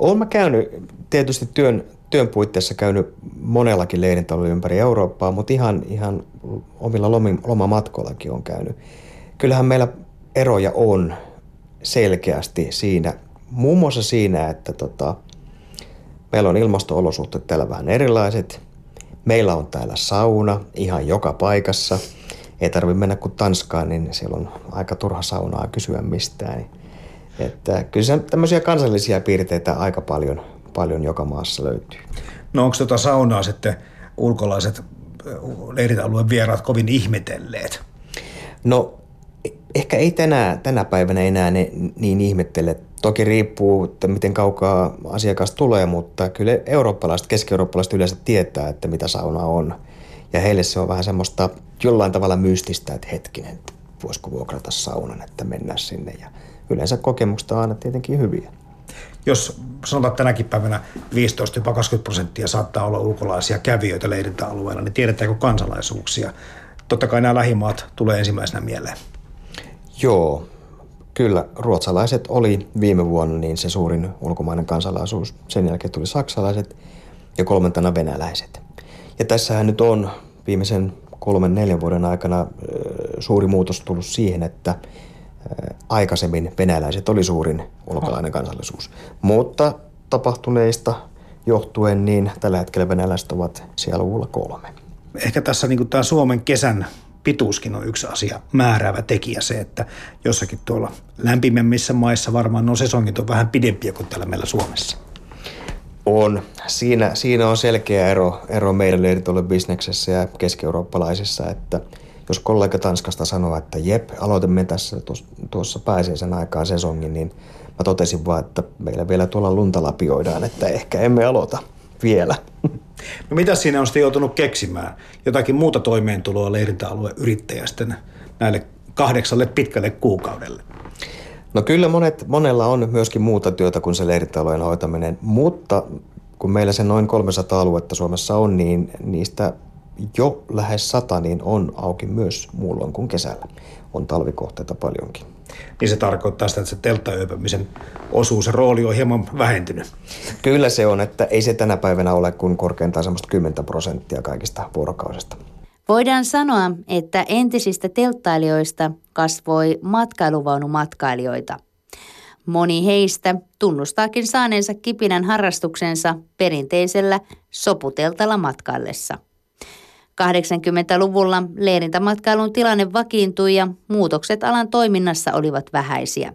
Olen mä käynyt tietysti työn, työn puitteissa käynyt monellakin leirintäalueella ympäri Eurooppaa, mutta ihan, ihan omilla lomamatkoillakin on käynyt. Kyllähän meillä eroja on selkeästi siinä, muun muassa siinä, että tota, meillä on ilmasto-olosuhteet täällä vähän erilaiset. Meillä on täällä sauna ihan joka paikassa. Ei tarvitse mennä kuin Tanskaan, niin siellä on aika turha saunaa kysyä mistään. Että kyllä se tämmöisiä kansallisia piirteitä aika paljon, paljon joka maassa löytyy. No onko tota saunaa sitten ulkolaiset leiritalueen vieraat kovin ihmetelleet? No ehkä ei tänä, tänä päivänä enää ne niin ihmettele. Toki riippuu, että miten kaukaa asiakas tulee, mutta kyllä eurooppalaiset, keski-eurooppalaiset yleensä tietää, että mitä sauna on. Ja heille se on vähän semmoista jollain tavalla mystistä, että hetkinen, voisiko vuokrata saunan, että mennään sinne. Ja yleensä kokemukset on aina tietenkin hyviä. Jos sanotaan että tänäkin päivänä 15 20 prosenttia saattaa olla ulkolaisia kävijöitä leirintäalueella, niin tiedetäänkö kansalaisuuksia? Totta kai nämä lähimaat tulee ensimmäisenä mieleen. Joo, kyllä ruotsalaiset oli viime vuonna niin se suurin ulkomainen kansalaisuus. Sen jälkeen tuli saksalaiset ja kolmantena venäläiset. Ja tässähän nyt on viimeisen kolmen neljän vuoden aikana suuri muutos tullut siihen, että aikaisemmin venäläiset oli suurin ulkolainen kansallisuus. Mutta tapahtuneista johtuen niin tällä hetkellä venäläiset ovat siellä luvulla kolme. Ehkä tässä niin tämä Suomen kesän pituuskin on yksi asia, määräävä tekijä se, että jossakin tuolla lämpimemmissä maissa varmaan nuo sesongit on vähän pidempiä kuin täällä meillä Suomessa. On. Siinä, siinä on selkeä ero, ero meidän leiritolle bisneksessä ja keski-eurooppalaisissa, että jos kollega Tanskasta sanoo, että jep, aloitamme tässä tuossa pääsiäisen aikaan sesongin, niin mä totesin vaan, että meillä vielä tuolla lunta lapioidaan, että ehkä emme aloita vielä. No mitä siinä on sitten joutunut keksimään? Jotakin muuta toimeentuloa leirintäalueen yrittäjästä näille kahdeksalle pitkälle kuukaudelle? No kyllä monet, monella on myöskin muuta työtä kuin se leirintäalueen hoitaminen, mutta kun meillä se noin 300 aluetta Suomessa on, niin niistä jo lähes sata niin on auki myös muulloin kuin kesällä. On talvikohteita paljonkin. Niin se tarkoittaa sitä, että se telttayöpymisen osuus ja rooli on hieman vähentynyt. Kyllä se on, että ei se tänä päivänä ole kuin korkeintaan semmoista 10 prosenttia kaikista vuorokausista. Voidaan sanoa, että entisistä telttailijoista kasvoi matkailuvaunumatkailijoita. Moni heistä tunnustaakin saaneensa kipinän harrastuksensa perinteisellä soputeltalla matkaillessa. 80-luvulla leirintämatkailun tilanne vakiintui ja muutokset alan toiminnassa olivat vähäisiä.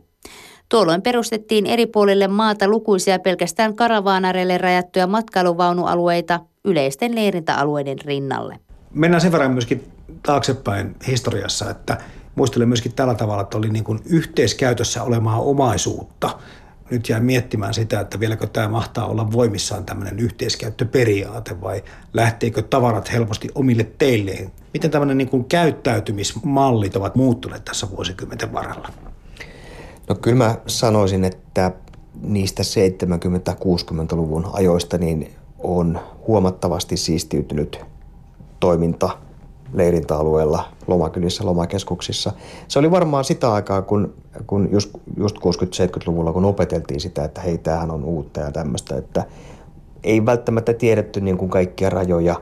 Tuolloin perustettiin eri puolille maata lukuisia pelkästään karavaanareille rajattuja matkailuvaunualueita yleisten leirintäalueiden rinnalle. Mennään sen verran myöskin taaksepäin historiassa, että muistelen myöskin tällä tavalla, että oli niin kuin yhteiskäytössä olemaa omaisuutta – nyt jää miettimään sitä, että vieläkö tämä mahtaa olla voimissaan tämmöinen yhteiskäyttöperiaate vai lähteekö tavarat helposti omille teilleen? Miten tämmöinen niin kuin käyttäytymismallit ovat muuttuneet tässä vuosikymmenten varrella? No kyllä mä sanoisin, että niistä 70-60-luvun ajoista niin on huomattavasti siistiytynyt toiminta – leirintäalueella, lomakylissä, lomakeskuksissa. Se oli varmaan sitä aikaa, kun, kun just, just 60-70-luvulla, kun opeteltiin sitä, että hei, tämähän on uutta ja tämmöistä, että ei välttämättä tiedetty niin kuin kaikkia rajoja.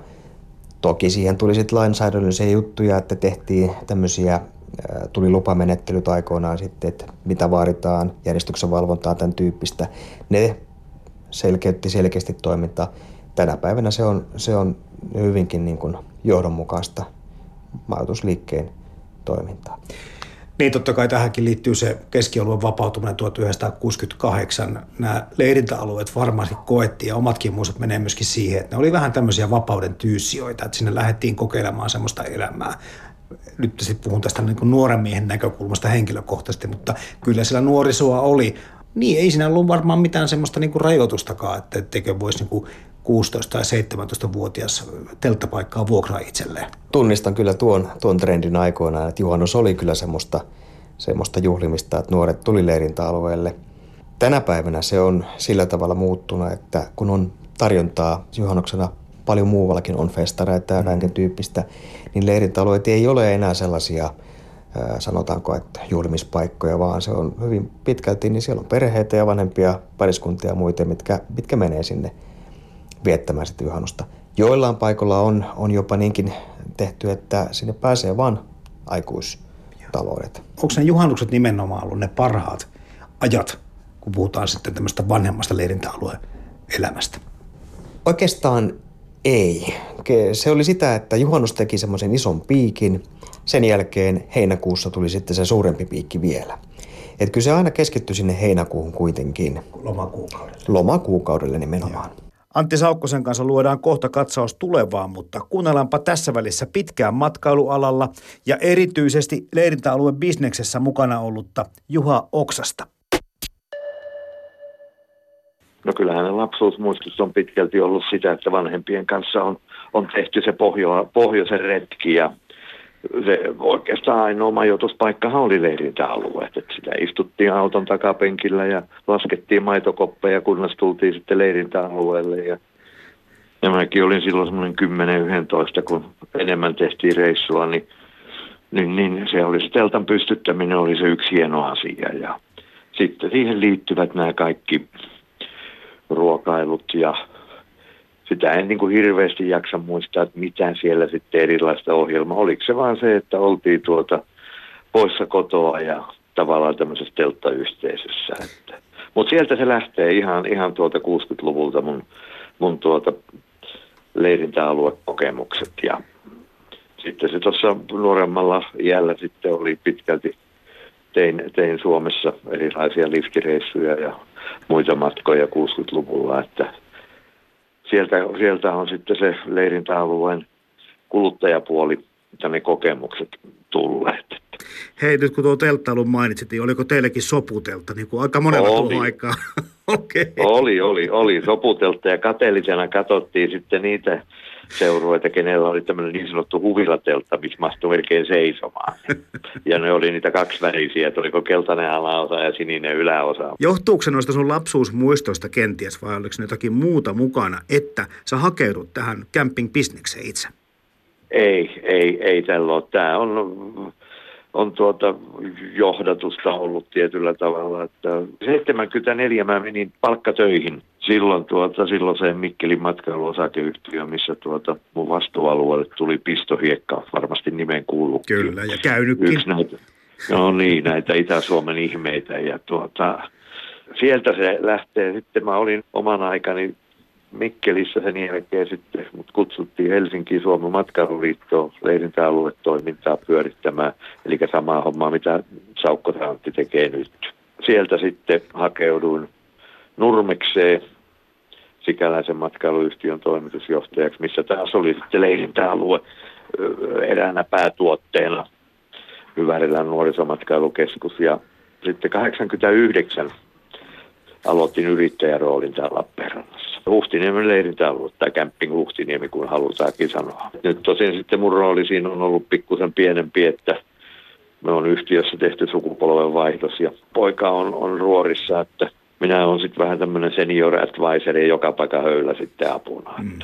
Toki siihen tuli sitten lainsäädännöllisiä juttuja, että tehtiin tämmöisiä, tuli lupamenettelyt aikoinaan sitten, että mitä vaaditaan, järjestyksen valvontaa, tämän tyyppistä. Ne selkeytti selkeästi toimintaa. Tänä päivänä se on, se on hyvinkin niin kuin johdonmukaista majoitusliikkeen toimintaa. Niin, totta kai tähänkin liittyy se keskialueen vapautuminen 1968. Nämä leirintäalueet varmasti koettiin ja omatkin muistot menee myöskin siihen, että ne oli vähän tämmöisiä vapauden tyysioita, että sinne lähdettiin kokeilemaan semmoista elämää. Nyt sitten puhun tästä niin kuin nuoren miehen näkökulmasta henkilökohtaisesti, mutta kyllä sillä nuorisoa oli. Niin, ei siinä ollut varmaan mitään semmoista niin kuin rajoitustakaan, että voisi niin kuin 16- tai 17-vuotias telttapaikkaa vuokraa itselleen. Tunnistan kyllä tuon, tuon trendin aikoinaan, että juhannus oli kyllä semmoista, semmoista juhlimista, että nuoret tuli leirintäalueelle. Tänä päivänä se on sillä tavalla muuttunut, että kun on tarjontaa juhannuksena paljon muuallakin on festareita ja kaiken tyyppistä, niin leirintäalueet ei ole enää sellaisia sanotaanko, että juhlimispaikkoja, vaan se on hyvin pitkälti, niin siellä on perheitä ja vanhempia pariskuntia ja muita, mitkä, mitkä menee sinne viettämään sitä juhannusta. Joillain paikoilla on, on jopa niinkin tehty, että sinne pääsee vain aikuistaloudet. Onko ne juhannukset nimenomaan ollut ne parhaat ajat, kun puhutaan sitten tämmöistä vanhemmasta leirintäalueen elämästä? Oikeastaan ei. Se oli sitä, että juhannus teki semmoisen ison piikin. Sen jälkeen heinäkuussa tuli sitten se suurempi piikki vielä. Et kyllä se aina keskittyi sinne heinäkuuhun kuitenkin. Lomakuukaudelle. Lomakuukaudelle nimenomaan. Joo Antti Saukkosen kanssa luodaan kohta katsaus tulevaan, mutta kuunnellaanpa tässä välissä pitkään matkailualalla ja erityisesti leirintäalueen bisneksessä mukana ollutta Juha Oksasta. No kyllähän lapsuusmuistus on pitkälti ollut sitä, että vanhempien kanssa on, on tehty se pohjo, pohjoisen retki ja se oikeastaan ainoa majoituspaikkahan oli leirintäalueet. Että sitä istuttiin auton takapenkillä ja laskettiin maitokoppeja, kunnes tultiin sitten leirintäalueelle. Ja, ja mäkin olin silloin semmoinen 10-11, kun enemmän tehtiin reissua, niin, niin, niin se oli se teltan pystyttäminen oli se yksi hieno asia. Ja sitten siihen liittyvät nämä kaikki ruokailut ja sitä en niin kuin hirveästi jaksa muistaa, että mitä siellä sitten erilaista ohjelmaa. Oliko se vaan se, että oltiin tuota poissa kotoa ja tavallaan tämmöisessä telttayhteisössä. Mutta sieltä se lähtee ihan, ihan tuolta 60-luvulta mun, mun tuota leirintäaluekokemukset ja sitten se tuossa nuoremmalla iällä sitten oli pitkälti, tein, tein Suomessa erilaisia liftireissuja ja muita matkoja 60-luvulla, että sieltä, sieltä on sitten se leirintäalueen kuluttajapuoli, mitä ne kokemukset tulleet. Hei, nyt kun tuo telttailun mainitsit, niin oliko teillekin soputelta, niin kuin aika monella oli. tuohon aikaa? <laughs> okay. Oli, oli, oli soputelta ja kateellisena katsottiin sitten niitä seurueita, kenellä oli tämmöinen niin sanottu huvilateltta, missä mahtui melkein seisomaan. Ja ne oli niitä kaksivärisiä, että oliko keltainen alaosa ja sininen yläosa. Johtuuko se noista sun lapsuusmuistoista kenties vai oliko jotakin muuta mukana, että sä hakeudut tähän camping-bisnekseen itse? Ei, ei, ei tällä ole. Tämä on on tuota johdatusta ollut tietyllä tavalla. Että 74 mä menin palkkatöihin silloin, tuota, silloin se Mikkelin matkailuosakeyhtiö, missä tuota, mun vastuualueelle tuli pistohiekka, varmasti nimen kuuluu. Kyllä, ja käynytkin. Yksi näitä, no niin, näitä Itä-Suomen ihmeitä. Ja tuota, sieltä se lähtee. Sitten mä olin oman aikani Mikkelissä sen jälkeen sitten mut kutsuttiin Helsinkiin Suomen matkailuliittoon leirintäaluetoimintaa pyörittämään, eli samaa hommaa, mitä Saukko Antti tekee nyt. Sieltä sitten hakeuduin Nurmekseen sikäläisen matkailuyhtiön toimitusjohtajaksi, missä taas oli sitten leirintäalue eräänä päätuotteena Hyvärilän nuorisomatkailukeskus. Ja sitten 89 aloitin yrittäjäroolin täällä Lappeenrannassa. Huhtiniemen leirintäalue tai camping Huhtiniemi, kun halutaankin sanoa. Nyt tosin sitten mun rooli siinä on ollut pikkusen pienempi, että me on yhtiössä tehty sukupolven vaihdos ja poika on, on ruorissa, että minä olen sitten vähän tämmöinen senior advisor ja joka paikka höylä sitten apuna. Mm.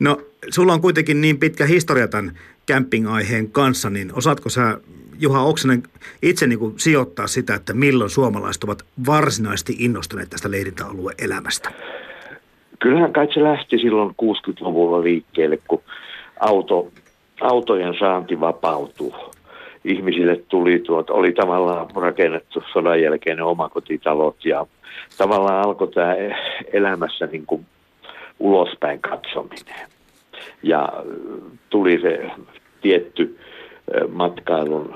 No, sulla on kuitenkin niin pitkä historia tämän camping-aiheen kanssa, niin osaatko sä Juha Oksanen itse niin kuin sijoittaa sitä, että milloin suomalaiset ovat varsinaisesti innostuneet tästä leirintäalueen elämästä? Kyllähän kai se lähti silloin 60-luvulla liikkeelle, kun auto, autojen saanti vapautui. Ihmisille tuli tuota, oli tavallaan rakennettu sodan jälkeinen omakotitalot ja tavallaan alkoi tämä elämässä niin kuin ulospäin katsominen. Ja tuli se tietty matkailun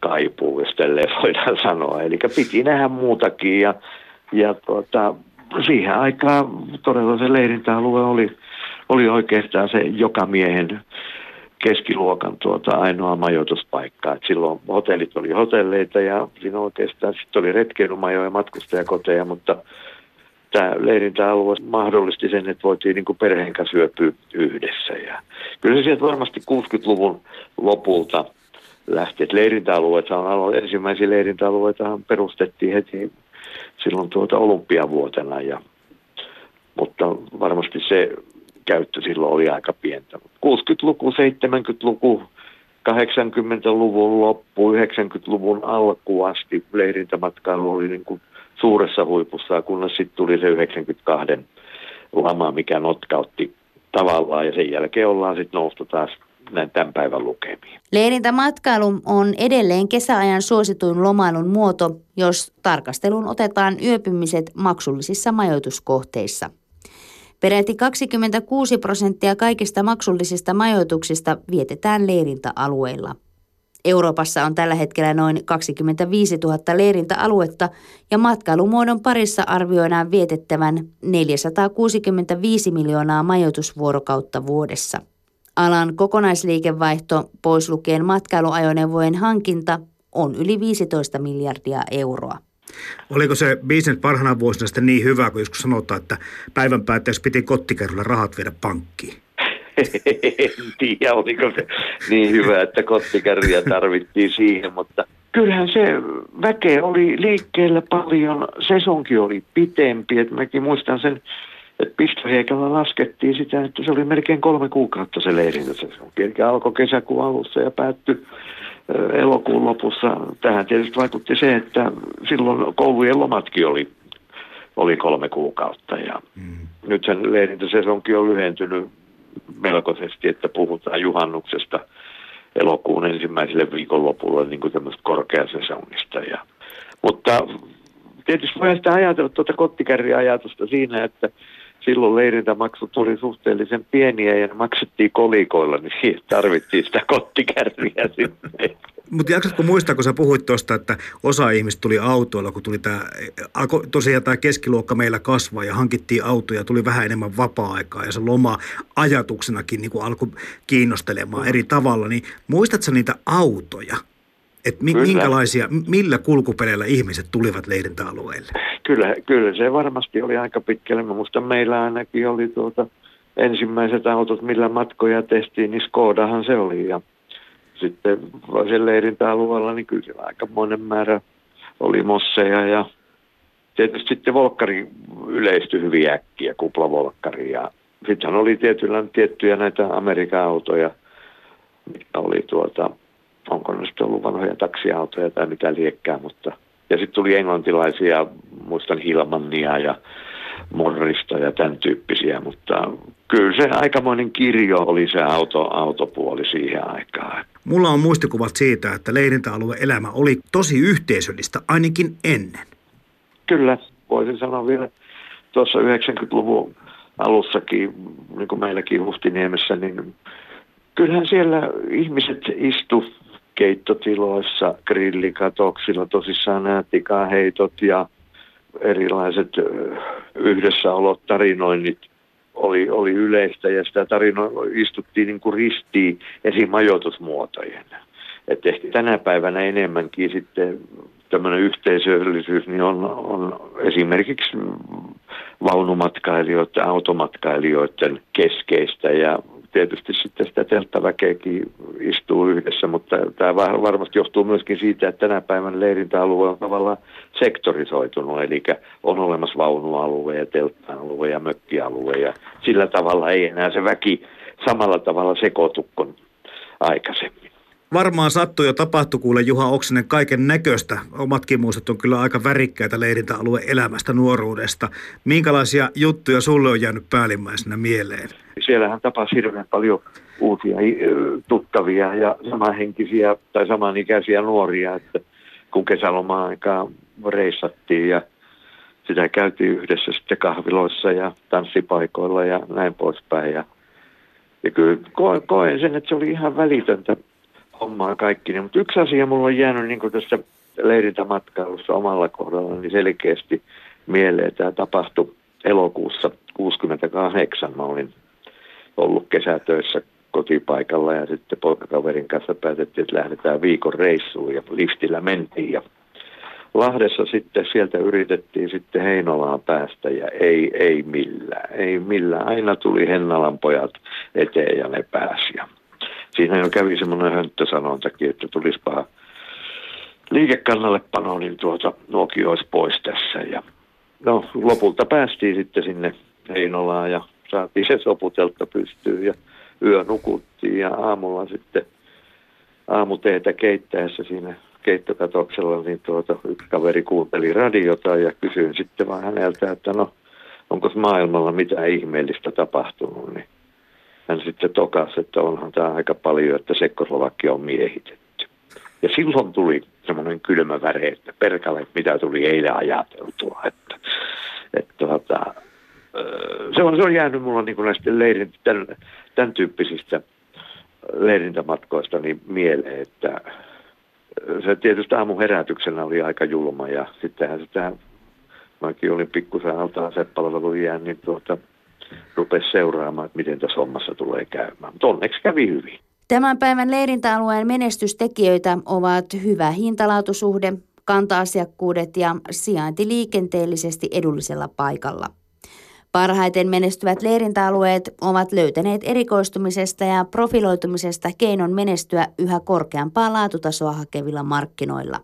kaipuu, jos tälleen <laughs> voidaan sanoa. Eli piti nähdä muutakin ja, ja tuota, siihen aikaan todella se leirintäalue oli, oli oikeastaan se joka miehen keskiluokan tuota ainoa majoituspaikka. Et silloin hotellit oli hotelleita ja siinä oikeastaan sitten oli retkeilumajoja ja matkustajakoteja, mutta tämä leirintäalue mahdollisti sen, että voitiin niin kuin perheen kanssa syöpyä yhdessä. Ja kyllä se sieltä varmasti 60-luvun lopulta lähti. Että leirintäalueet on ensimmäisiä leirintäalueita perustettiin heti silloin tuota olympiavuotena. Ja, mutta varmasti se käyttö silloin oli aika pientä. 60-luku, 70-luku, 80-luvun loppu, 90-luvun alku asti leirintämatkailu oli niin kuin suuressa huipussa, kunnes sitten tuli se 92 lama, mikä notkautti tavallaan ja sen jälkeen ollaan sitten noustu taas näin tämän päivän lukemiin. Leirintämatkailu on edelleen kesäajan suosituin lomailun muoto, jos tarkasteluun otetaan yöpymiset maksullisissa majoituskohteissa. Peräti 26 prosenttia kaikista maksullisista majoituksista vietetään leirintäalueilla. Euroopassa on tällä hetkellä noin 25 000 leirintäaluetta ja matkailumuodon parissa arvioidaan vietettävän 465 miljoonaa majoitusvuorokautta vuodessa. Alan kokonaisliikevaihto, pois lukien matkailuajoneuvojen hankinta, on yli 15 miljardia euroa. Oliko se bisnes parhaana vuosina sitten niin hyvä, kun joskus sanotaan, että päivän päätteeksi piti kottikerrolla rahat viedä pankkiin? En tiedä, oliko se niin hyvä, että kottikärriä tarvittiin siihen, mutta kyllähän se väke oli liikkeellä paljon, sesonkin oli pitempi, että mäkin muistan sen, että pistoheikalla laskettiin sitä, että se oli melkein kolme kuukautta se leirintäsesonki, eli alkoi kesäkuun alussa ja päättyi elokuun lopussa. Tähän tietysti vaikutti se, että silloin koulujen lomatkin oli, oli kolme kuukautta ja mm. nyt sen leirintäsesonkin on lyhentynyt melkoisesti, että puhutaan juhannuksesta elokuun ensimmäiselle viikonlopulle niin kuin tämmöistä korkeasesongista. Ja, mutta tietysti voi sitä ajatella tuota kottikärriajatusta siinä, että silloin leirintämaksut oli suhteellisen pieniä ja ne maksettiin kolikoilla, niin siihen tarvittiin sitä kottikärriä <laughs> sitten. Mutta jaksatko muistaa, kun sä puhuit tuosta, että osa ihmistä tuli autoilla, kun tuli tämä, tosiaan tämä keskiluokka meillä kasvaa ja hankittiin autoja, tuli vähän enemmän vapaa-aikaa ja se loma ajatuksenakin niin alkoi kiinnostelemaan eri tavalla, niin muistatko niitä autoja? Että minkälaisia, millä kulkupeleillä ihmiset tulivat leirintäalueelle? Kyllä, kyllä se varmasti oli aika pitkälle. Mä muistan, meillä ainakin oli tuota, ensimmäiset autot, millä matkoja tehtiin, niin Skodahan se oli. Ja sitten sen leirintäalueella, niin kyllä siellä aika monen määrä oli mosseja ja tietysti sitten volkkari yleistyi hyvin äkkiä, kuplavolkkari. Ja sittenhän oli tietyllä, tiettyjä näitä Amerikan autoja, mitkä oli tuota, onko ne sitten ollut vanhoja taksiautoja tai mitä liekkää, mutta ja sitten tuli englantilaisia, muistan Hilmannia ja Morrista ja tämän tyyppisiä, mutta kyllä se aikamoinen kirjo oli se auto, autopuoli siihen aikaan. Mulla on muistikuvat siitä, että leirintäalueen elämä oli tosi yhteisöllistä, ainakin ennen. Kyllä, voisin sanoa vielä tuossa 90-luvun alussakin, niin kuin meilläkin Huhtiniemessä, niin kyllähän siellä ihmiset istu keittotiloissa, grillikatoksilla, tosissaan nämä tikaheitot ja erilaiset yhdessäolot, tarinoinnit oli, oli yleistä ja sitä tarinoa istuttiin niin kuin ristiin esimajoitusmuotojen. Että ehkä tänä päivänä enemmänkin sitten tämmöinen yhteisöllisyys niin on, on esimerkiksi vaunumatkailijoiden, automatkailijoiden keskeistä ja tietysti sitten sitä telttaväkeäkin istuu yhdessä, mutta tämä varmasti johtuu myöskin siitä, että tänä päivänä leirintäalue on tavallaan sektorisoitunut, eli on olemassa vaunualue ja teltta-alue ja mökkialue ja sillä tavalla ei enää se väki samalla tavalla sekoitu kuin aikaisemmin. Varmaan sattui jo tapahtui kuule Juha Oksinen kaiken näköistä. Omatkin muistot on kyllä aika värikkäitä leirintäalueen elämästä nuoruudesta. Minkälaisia juttuja sulle on jäänyt päällimmäisenä mieleen? Siellähän tapasi hirveän paljon uusia tuttavia ja samanhenkisiä tai samanikäisiä nuoria, että kun kesälomaan aikaa reissattiin ja sitä käytiin yhdessä sitten kahviloissa ja tanssipaikoilla ja näin poispäin. Ja, ja kyllä koen sen, että se oli ihan välitöntä hommaa kaikki. Mutta yksi asia mulla on jäänyt niin tässä leirintämatkailussa omalla kohdalla niin selkeästi mieleen. Tämä tapahtui elokuussa 68. Mä olin ollut kesätöissä kotipaikalla ja sitten poikakaverin kanssa päätettiin, että lähdetään viikon reissuun ja liftillä mentiin ja Lahdessa sitten sieltä yritettiin sitten Heinolaan päästä ja ei, ei millään, ei millään. Aina tuli Hennalan pojat eteen ja ne pääsi. Siinä jo kävi semmoinen hönttösanontakin, että tulispa liikekannallepano, niin tuota, nuokin olisi pois tässä. Ja no, lopulta päästiin sitten sinne Heinolaan ja saatiin se soputelta pystyyn ja yö nukuttiin ja aamulla sitten aamuteetä keittäessä siinä keittokatoksella, niin tuota, yksi kaveri kuunteli radiota ja kysyin sitten vaan häneltä, että no, onko maailmalla mitään ihmeellistä tapahtunut, niin hän sitten tokasi, että onhan tämä aika paljon, että Sekkoslovakia on miehitetty. Ja silloin tuli semmoinen kylmä väre, että perkale, mitä tuli eilen ajateltua. Että, että tuota, se, on, se on jäänyt mulla niin näistä leirin, tämän, tämän tyyppisistä leirintämatkoista niin mieleen, että se tietysti aamun herätyksenä oli aika julma ja sittenhän sitä, mäkin olin pikkusen altaan seppalvelun jään, niin tuota, rupesi seuraamaan, että miten tässä hommassa tulee käymään. Mutta onneksi kävi hyvin. Tämän päivän leirintäalueen menestystekijöitä ovat hyvä hintalautusuhde, kanta-asiakkuudet ja sijainti liikenteellisesti edullisella paikalla. Parhaiten menestyvät leirintäalueet ovat löytäneet erikoistumisesta ja profiloitumisesta keinon menestyä yhä korkeampaa laatutasoa hakevilla markkinoilla.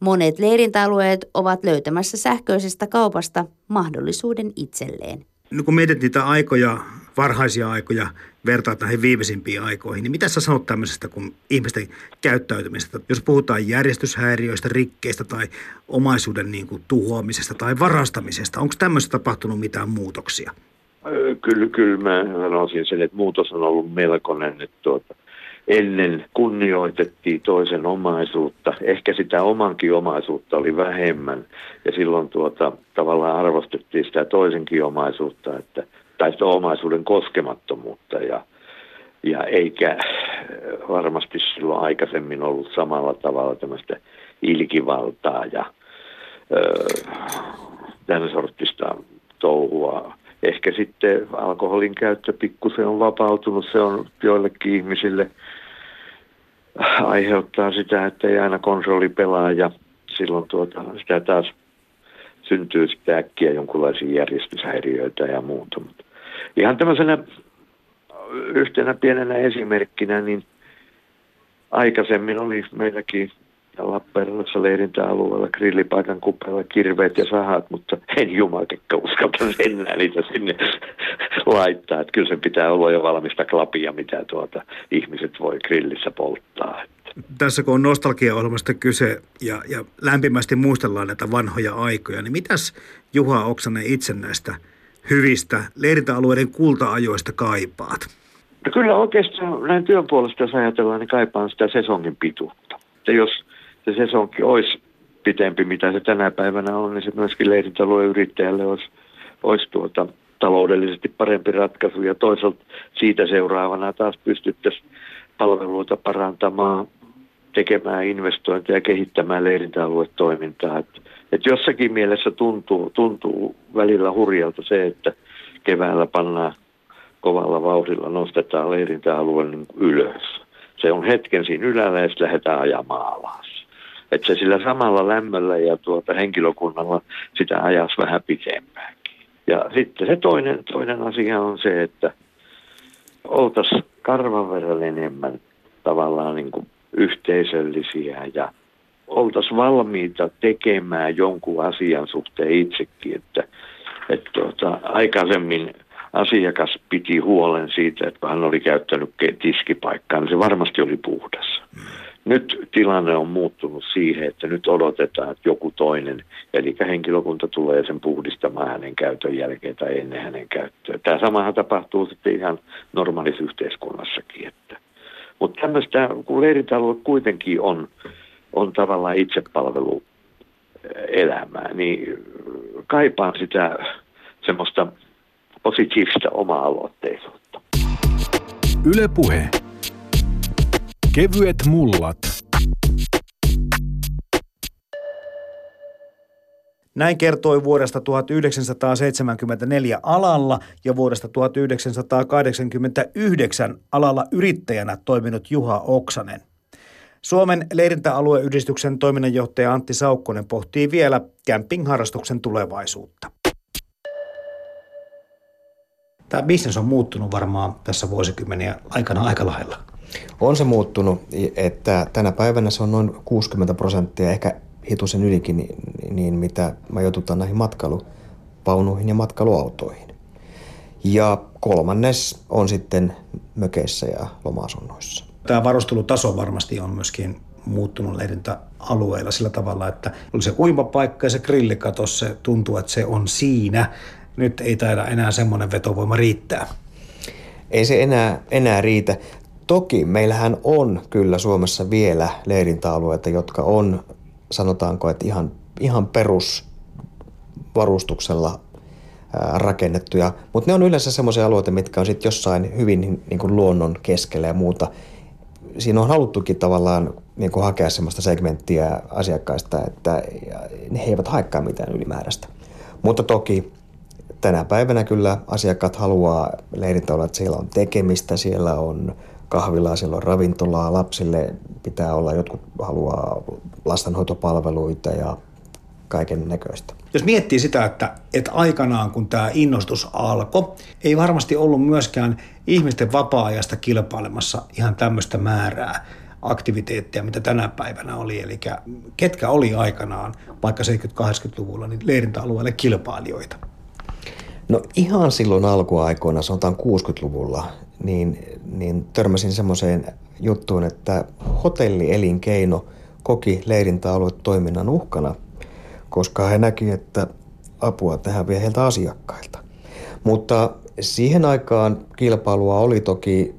Monet leirintäalueet ovat löytämässä sähköisestä kaupasta mahdollisuuden itselleen. No kun mietit niitä aikoja, varhaisia aikoja, vertaat näihin viimeisimpiin aikoihin, niin mitä sä sanot tämmöisestä kuin ihmisten käyttäytymisestä? Jos puhutaan järjestyshäiriöistä, rikkeistä tai omaisuuden niin kuin tuhoamisesta tai varastamisesta, onko tämmöistä tapahtunut mitään muutoksia? Kyllä, kyllä mä sanoisin sen, että muutos on ollut melkoinen. Että tuota, ennen kunnioitettiin toisen omaisuutta, ehkä sitä omankin omaisuutta oli vähemmän ja silloin tuota, tavallaan arvostettiin sitä toisenkin omaisuutta, että, tai sitä omaisuuden koskemattomuutta ja, ja eikä varmasti silloin aikaisemmin ollut samalla tavalla tämmöistä ilkivaltaa ja öö, tämän sortista touhua. Ehkä sitten alkoholin käyttö pikkusen on vapautunut, se on joillekin ihmisille – aiheuttaa sitä, että ei aina konsoli pelaa ja silloin tuota, sitä taas syntyy sitä äkkiä jonkinlaisia järjestyshäiriöitä ja muuta. Mutta ihan tämmöisenä yhtenä pienenä esimerkkinä, niin aikaisemmin oli meilläkin Lappeenrannassa leirintäalueella, grillipaikan kupeella kirveet ja sahat, mutta en jumakekka uskalta enää niitä sinne laittaa. Että kyllä se pitää olla jo valmista klapia, mitä tuota ihmiset voi grillissä polttaa. Tässä kun on nostalgia-ohjelmasta kyse ja, ja lämpimästi muistellaan näitä vanhoja aikoja, niin mitäs Juha Oksanen itse näistä hyvistä leirintäalueiden kulta-ajoista kaipaat? No kyllä oikeastaan näin työn puolesta, jos ajatellaan, niin kaipaan sitä sesongin pituutta. Että jos se sesonki olisi pitempi, mitä se tänä päivänä on, niin se myöskin leirintäalueen yrittäjälle olisi, olisi tuota, taloudellisesti parempi ratkaisu ja toisaalta siitä seuraavana taas pystyttäisiin palveluita parantamaan, tekemään investointeja ja kehittämään leirintäaluetoimintaa. Et, et jossakin mielessä tuntuu, tuntuu välillä hurjalta se, että keväällä pannaan kovalla vauhdilla, nostetaan leirintäalue niin ylös. Se on hetken siinä ylällä ja sitten lähdetään ajamaan alas että se sillä samalla lämmöllä ja tuota henkilökunnalla sitä ajas vähän pitempäänkin. Ja sitten se toinen, toinen asia on se, että oltaisiin karvan verran enemmän tavallaan niin kuin yhteisöllisiä ja oltaisiin valmiita tekemään jonkun asian suhteen itsekin, että, että tuota, aikaisemmin asiakas piti huolen siitä, että hän oli käyttänyt tiskipaikkaa, niin se varmasti oli puhdas. Nyt tilanne on muuttunut siihen, että nyt odotetaan, että joku toinen, eli henkilökunta tulee sen puhdistamaan hänen käytön jälkeen tai ennen hänen käyttöä. Tämä samahan tapahtuu sitten ihan normaalissa yhteiskunnassakin. Että. Mutta tämmöistä, kun leirintäalue kuitenkin on, on tavallaan itsepalvelu elämää, niin kaipaan sitä semmoista positiivista oma-aloitteisuutta. Yle Puhe. Kevyet mullat. Näin kertoi vuodesta 1974 alalla ja vuodesta 1989 alalla yrittäjänä toiminut Juha Oksanen. Suomen leirintäalueyhdistyksen toiminnanjohtaja Antti Saukkonen pohtii vielä campingharrastuksen tulevaisuutta. Tämä bisnes on muuttunut varmaan tässä vuosikymmeniä aikana aika lailla. On se muuttunut, että tänä päivänä se on noin 60 prosenttia, ehkä hitusen ylikin, niin, niin mitä majoitutaan näihin matkailupaunuihin ja matkailuautoihin. Ja kolmannes on sitten mökeissä ja loma-asunnoissa. Tämä varustelutaso varmasti on myöskin muuttunut leirintäalueilla sillä tavalla, että oli se uimapaikka ja se grillikato, se tuntuu, että se on siinä. Nyt ei taida enää semmoinen vetovoima riittää. Ei se enää, enää riitä. Toki meillähän on kyllä Suomessa vielä leirintäalueita, jotka on, sanotaanko, että ihan, ihan perusvarustuksella rakennettuja, mutta ne on yleensä semmoisia alueita, mitkä on sitten jossain hyvin niin kuin luonnon keskellä ja muuta. siinä on haluttukin tavallaan niin kuin hakea sellaista segmenttiä asiakkaista, että he eivät haekaan mitään ylimääräistä. Mutta toki tänä päivänä kyllä asiakkaat haluaa leirintäolla, että siellä on tekemistä, siellä on kahvilaa, siellä on ravintolaa, lapsille pitää olla, jotkut haluaa lastenhoitopalveluita ja kaiken näköistä. Jos miettii sitä, että, että aikanaan kun tämä innostus alkoi, ei varmasti ollut myöskään ihmisten vapaa-ajasta kilpailemassa ihan tämmöistä määrää aktiviteetteja, mitä tänä päivänä oli. Eli ketkä oli aikanaan, vaikka 70-80-luvulla, niin leirintäalueelle kilpailijoita? No ihan silloin alkuaikoina, sanotaan 60-luvulla, niin, niin törmäsin semmoiseen juttuun, että hotellielinkeino koki toiminnan uhkana, koska he näki, että apua tähän vie heiltä asiakkailta. Mutta siihen aikaan kilpailua oli toki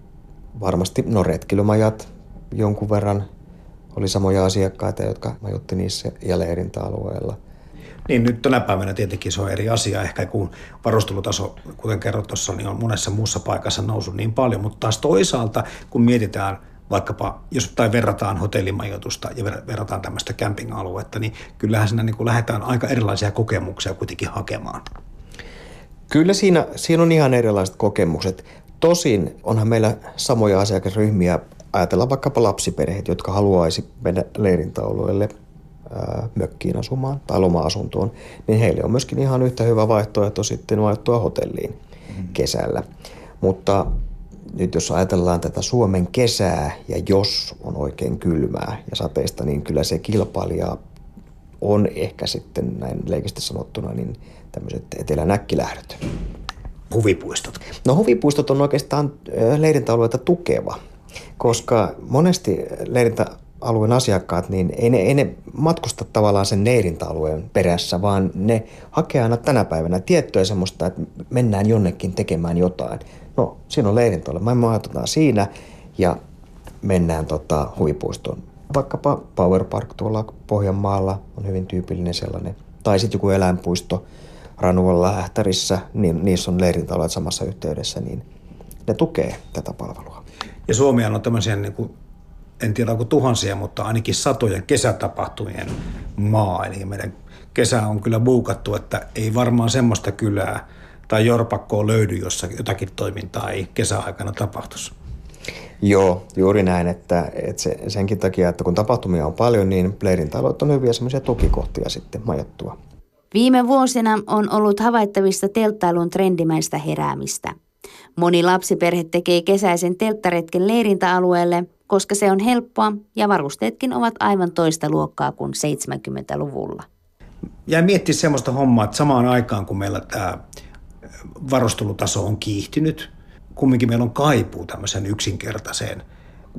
varmasti, no retkilymajat jonkun verran oli samoja asiakkaita, jotka majoitti niissä ja leirintäalueella – niin nyt tänä päivänä tietenkin se on eri asia ehkä, kun varustelutaso, kuten kerrot tuossa, niin on monessa muussa paikassa noussut niin paljon, mutta taas toisaalta, kun mietitään vaikkapa, jos tai verrataan hotellimajoitusta ja verrataan tämmöistä camping-aluetta, niin kyllähän siinä niin lähdetään aika erilaisia kokemuksia kuitenkin hakemaan. Kyllä siinä, siinä on ihan erilaiset kokemukset. Tosin onhan meillä samoja asiakasryhmiä, ajatellaan vaikkapa lapsiperheet, jotka haluaisi mennä leirintäalueelle mökkiin asumaan tai loma-asuntoon, niin heille on myöskin ihan yhtä hyvä vaihtoehto sitten vaihtoa hotelliin mm. kesällä. Mutta nyt jos ajatellaan tätä Suomen kesää ja jos on oikein kylmää ja sateista, niin kyllä se kilpailija on ehkä sitten näin leikistä sanottuna niin tämmöiset etelänäkkilähdöt. Huvipuistot? No huvipuistot on oikeastaan leirintäalueita tukeva, koska monesti leirintä alueen asiakkaat, niin ei ne, ei ne matkusta tavallaan sen leirintäalueen perässä, vaan ne hakee aina tänä päivänä tiettyä semmoista, että mennään jonnekin tekemään jotain. No, siinä on leirintäalue. Me majoitutaan siinä ja mennään tota, huvipuistoon. Vaikkapa Power Park tuolla Pohjanmaalla on hyvin tyypillinen sellainen. Tai sitten joku eläinpuisto Ranualla Ähtärissä, niin niissä on leirintäalueet samassa yhteydessä, niin ne tukee tätä palvelua. Ja Suomi on tämmöisiä niin kuin en tiedä onko tuhansia, mutta ainakin satojen kesätapahtumien maa. Eli meidän kesä on kyllä buukattu, että ei varmaan semmoista kylää tai jorpakkoa löydy, jossa jotakin toimintaa ei kesäaikana tapahtuisi. Joo, juuri näin, että, että se, senkin takia, että kun tapahtumia on paljon, niin Blairin talot on hyviä semmoisia tukikohtia sitten majottua. Viime vuosina on ollut havaittavissa telttailun trendimäistä heräämistä. Moni lapsiperhe tekee kesäisen telttaretken leirintäalueelle – koska se on helppoa ja varusteetkin ovat aivan toista luokkaa kuin 70-luvulla. Ja miettiä semmoista hommaa, että samaan aikaan kun meillä tämä varustelutaso on kiihtynyt, kumminkin meillä on kaipuu tämmöisen yksinkertaiseen,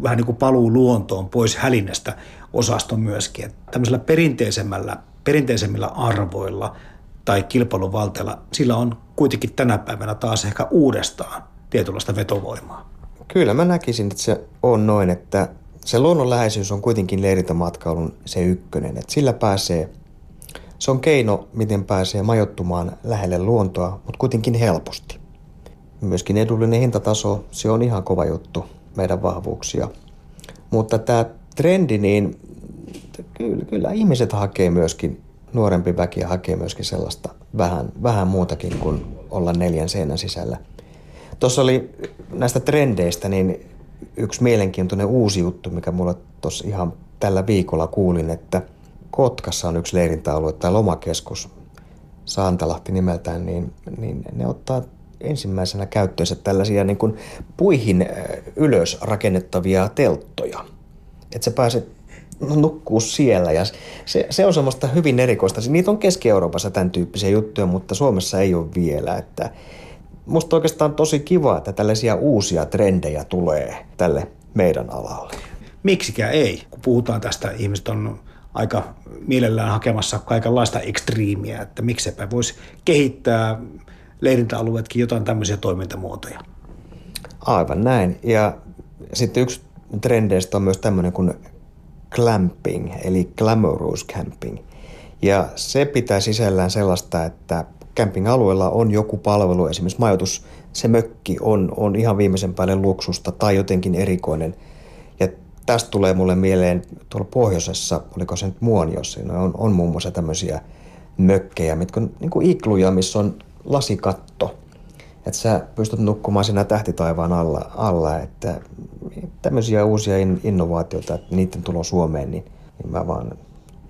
vähän niin kuin paluu luontoon pois hälinnästä osaston myöskin. Että tämmöisellä perinteisemmällä, perinteisemmillä arvoilla tai kilpailuvalteilla, sillä on kuitenkin tänä päivänä taas ehkä uudestaan tietynlaista vetovoimaa. Kyllä mä näkisin, että se on noin, että se luonnonläheisyys on kuitenkin leirintämatkailun se ykkönen. Että sillä pääsee, se on keino, miten pääsee majoittumaan lähelle luontoa, mutta kuitenkin helposti. Myöskin edullinen hintataso, se on ihan kova juttu, meidän vahvuuksia. Mutta tämä trendi, niin kyllä, kyllä ihmiset hakee myöskin, nuorempi väki hakee myöskin sellaista vähän, vähän muutakin kuin olla neljän seinän sisällä – Tuossa oli näistä trendeistä niin yksi mielenkiintoinen uusi juttu, mikä mulla tuossa ihan tällä viikolla kuulin, että Kotkassa on yksi leirintäalue tai lomakeskus, Saantalahti nimeltään, niin, niin ne ottaa ensimmäisenä käyttöönsä tällaisia niin kuin puihin ylös rakennettavia telttoja. Että se pääset nukkuu siellä ja se, se on semmoista hyvin erikoista. Niitä on Keski-Euroopassa tämän tyyppisiä juttuja, mutta Suomessa ei ole vielä. Että musta oikeastaan tosi kiva, että tällaisia uusia trendejä tulee tälle meidän alalle. Miksikä ei? Kun puhutaan tästä, ihmiset on aika mielellään hakemassa kaikenlaista ekstriimiä, että miksepä voisi kehittää leirintäalueetkin jotain tämmöisiä toimintamuotoja. Aivan näin. Ja sitten yksi trendeistä on myös tämmöinen kuin clamping, eli glamorous camping. Ja se pitää sisällään sellaista, että camping-alueella on joku palvelu, esimerkiksi majoitus, se mökki on, on ihan viimeisen päälle luksusta tai jotenkin erikoinen. Ja tästä tulee mulle mieleen tuolla pohjoisessa, oliko se nyt Muoniossa, siinä on, on muun muassa tämmöisiä mökkejä, mitkä on niin kuin ikluja, missä on lasikatto. Että sä pystyt nukkumaan siinä tähtitaivaan alla, alla että tämmöisiä uusia innovaatioita, että niiden tulo Suomeen, niin, niin mä vaan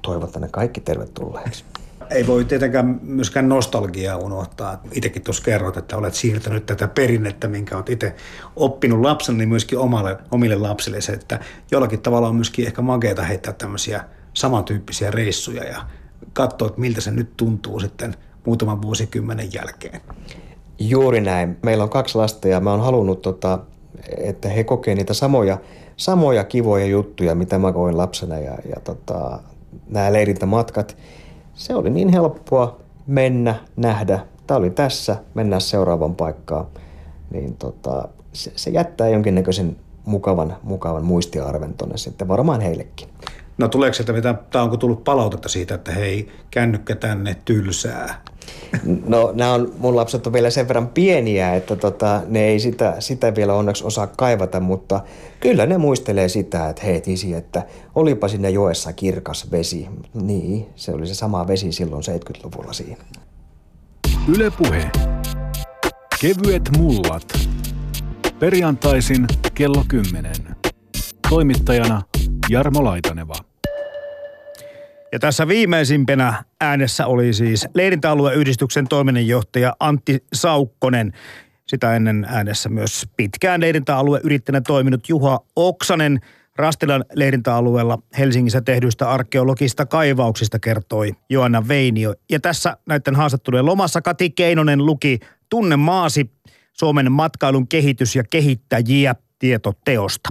toivotan ne kaikki tervetulleeksi. Ei voi tietenkään myöskään nostalgiaa unohtaa. Itsekin tuossa kerrot, että olet siirtänyt tätä perinnettä, minkä olet itse oppinut lapsena, niin myöskin omalle, omille lapsille se, että jollakin tavalla on myöskin ehkä makeita heittää tämmöisiä samantyyppisiä reissuja ja katsoa, että miltä se nyt tuntuu sitten muutaman vuosikymmenen jälkeen. Juuri näin. Meillä on kaksi lasta ja mä oon halunnut, tota, että he kokee niitä samoja, samoja kivoja juttuja, mitä mä koin lapsena. Ja, ja tota, nämä leirintämatkat, se oli niin helppoa mennä, nähdä. Tämä oli tässä, mennään seuraavaan paikkaan. Niin tota, se, se jättää jonkinnäköisen mukavan, mukavan muistiarven tuonne sitten varmaan heillekin. No tuleeko sieltä mitä, tai onko tullut palautetta siitä, että hei, kännykkä tänne tylsää? No nämä on, mun lapset on vielä sen verran pieniä, että tota, ne ei sitä, sitä vielä onneksi osaa kaivata, mutta kyllä ne muistelee sitä, että hei tisi, että olipa sinne joessa kirkas vesi. Niin, se oli se sama vesi silloin 70-luvulla siinä. Ylepuhe. Kevyet mullat. Perjantaisin kello 10. Toimittajana Jarmo Laitaneva. Ja tässä viimeisimpänä äänessä oli siis leirintäalueyhdistyksen toiminnanjohtaja Antti Saukkonen. Sitä ennen äänessä myös pitkään leirintäalueyrittäjänä toiminut Juha Oksanen. Rastilan leirintäalueella Helsingissä tehdyistä arkeologista kaivauksista kertoi Joanna Veinio. Ja tässä näiden haastattelujen lomassa Kati Keinonen luki Tunne maasi, Suomen matkailun kehitys ja kehittäjiä tietoteosta.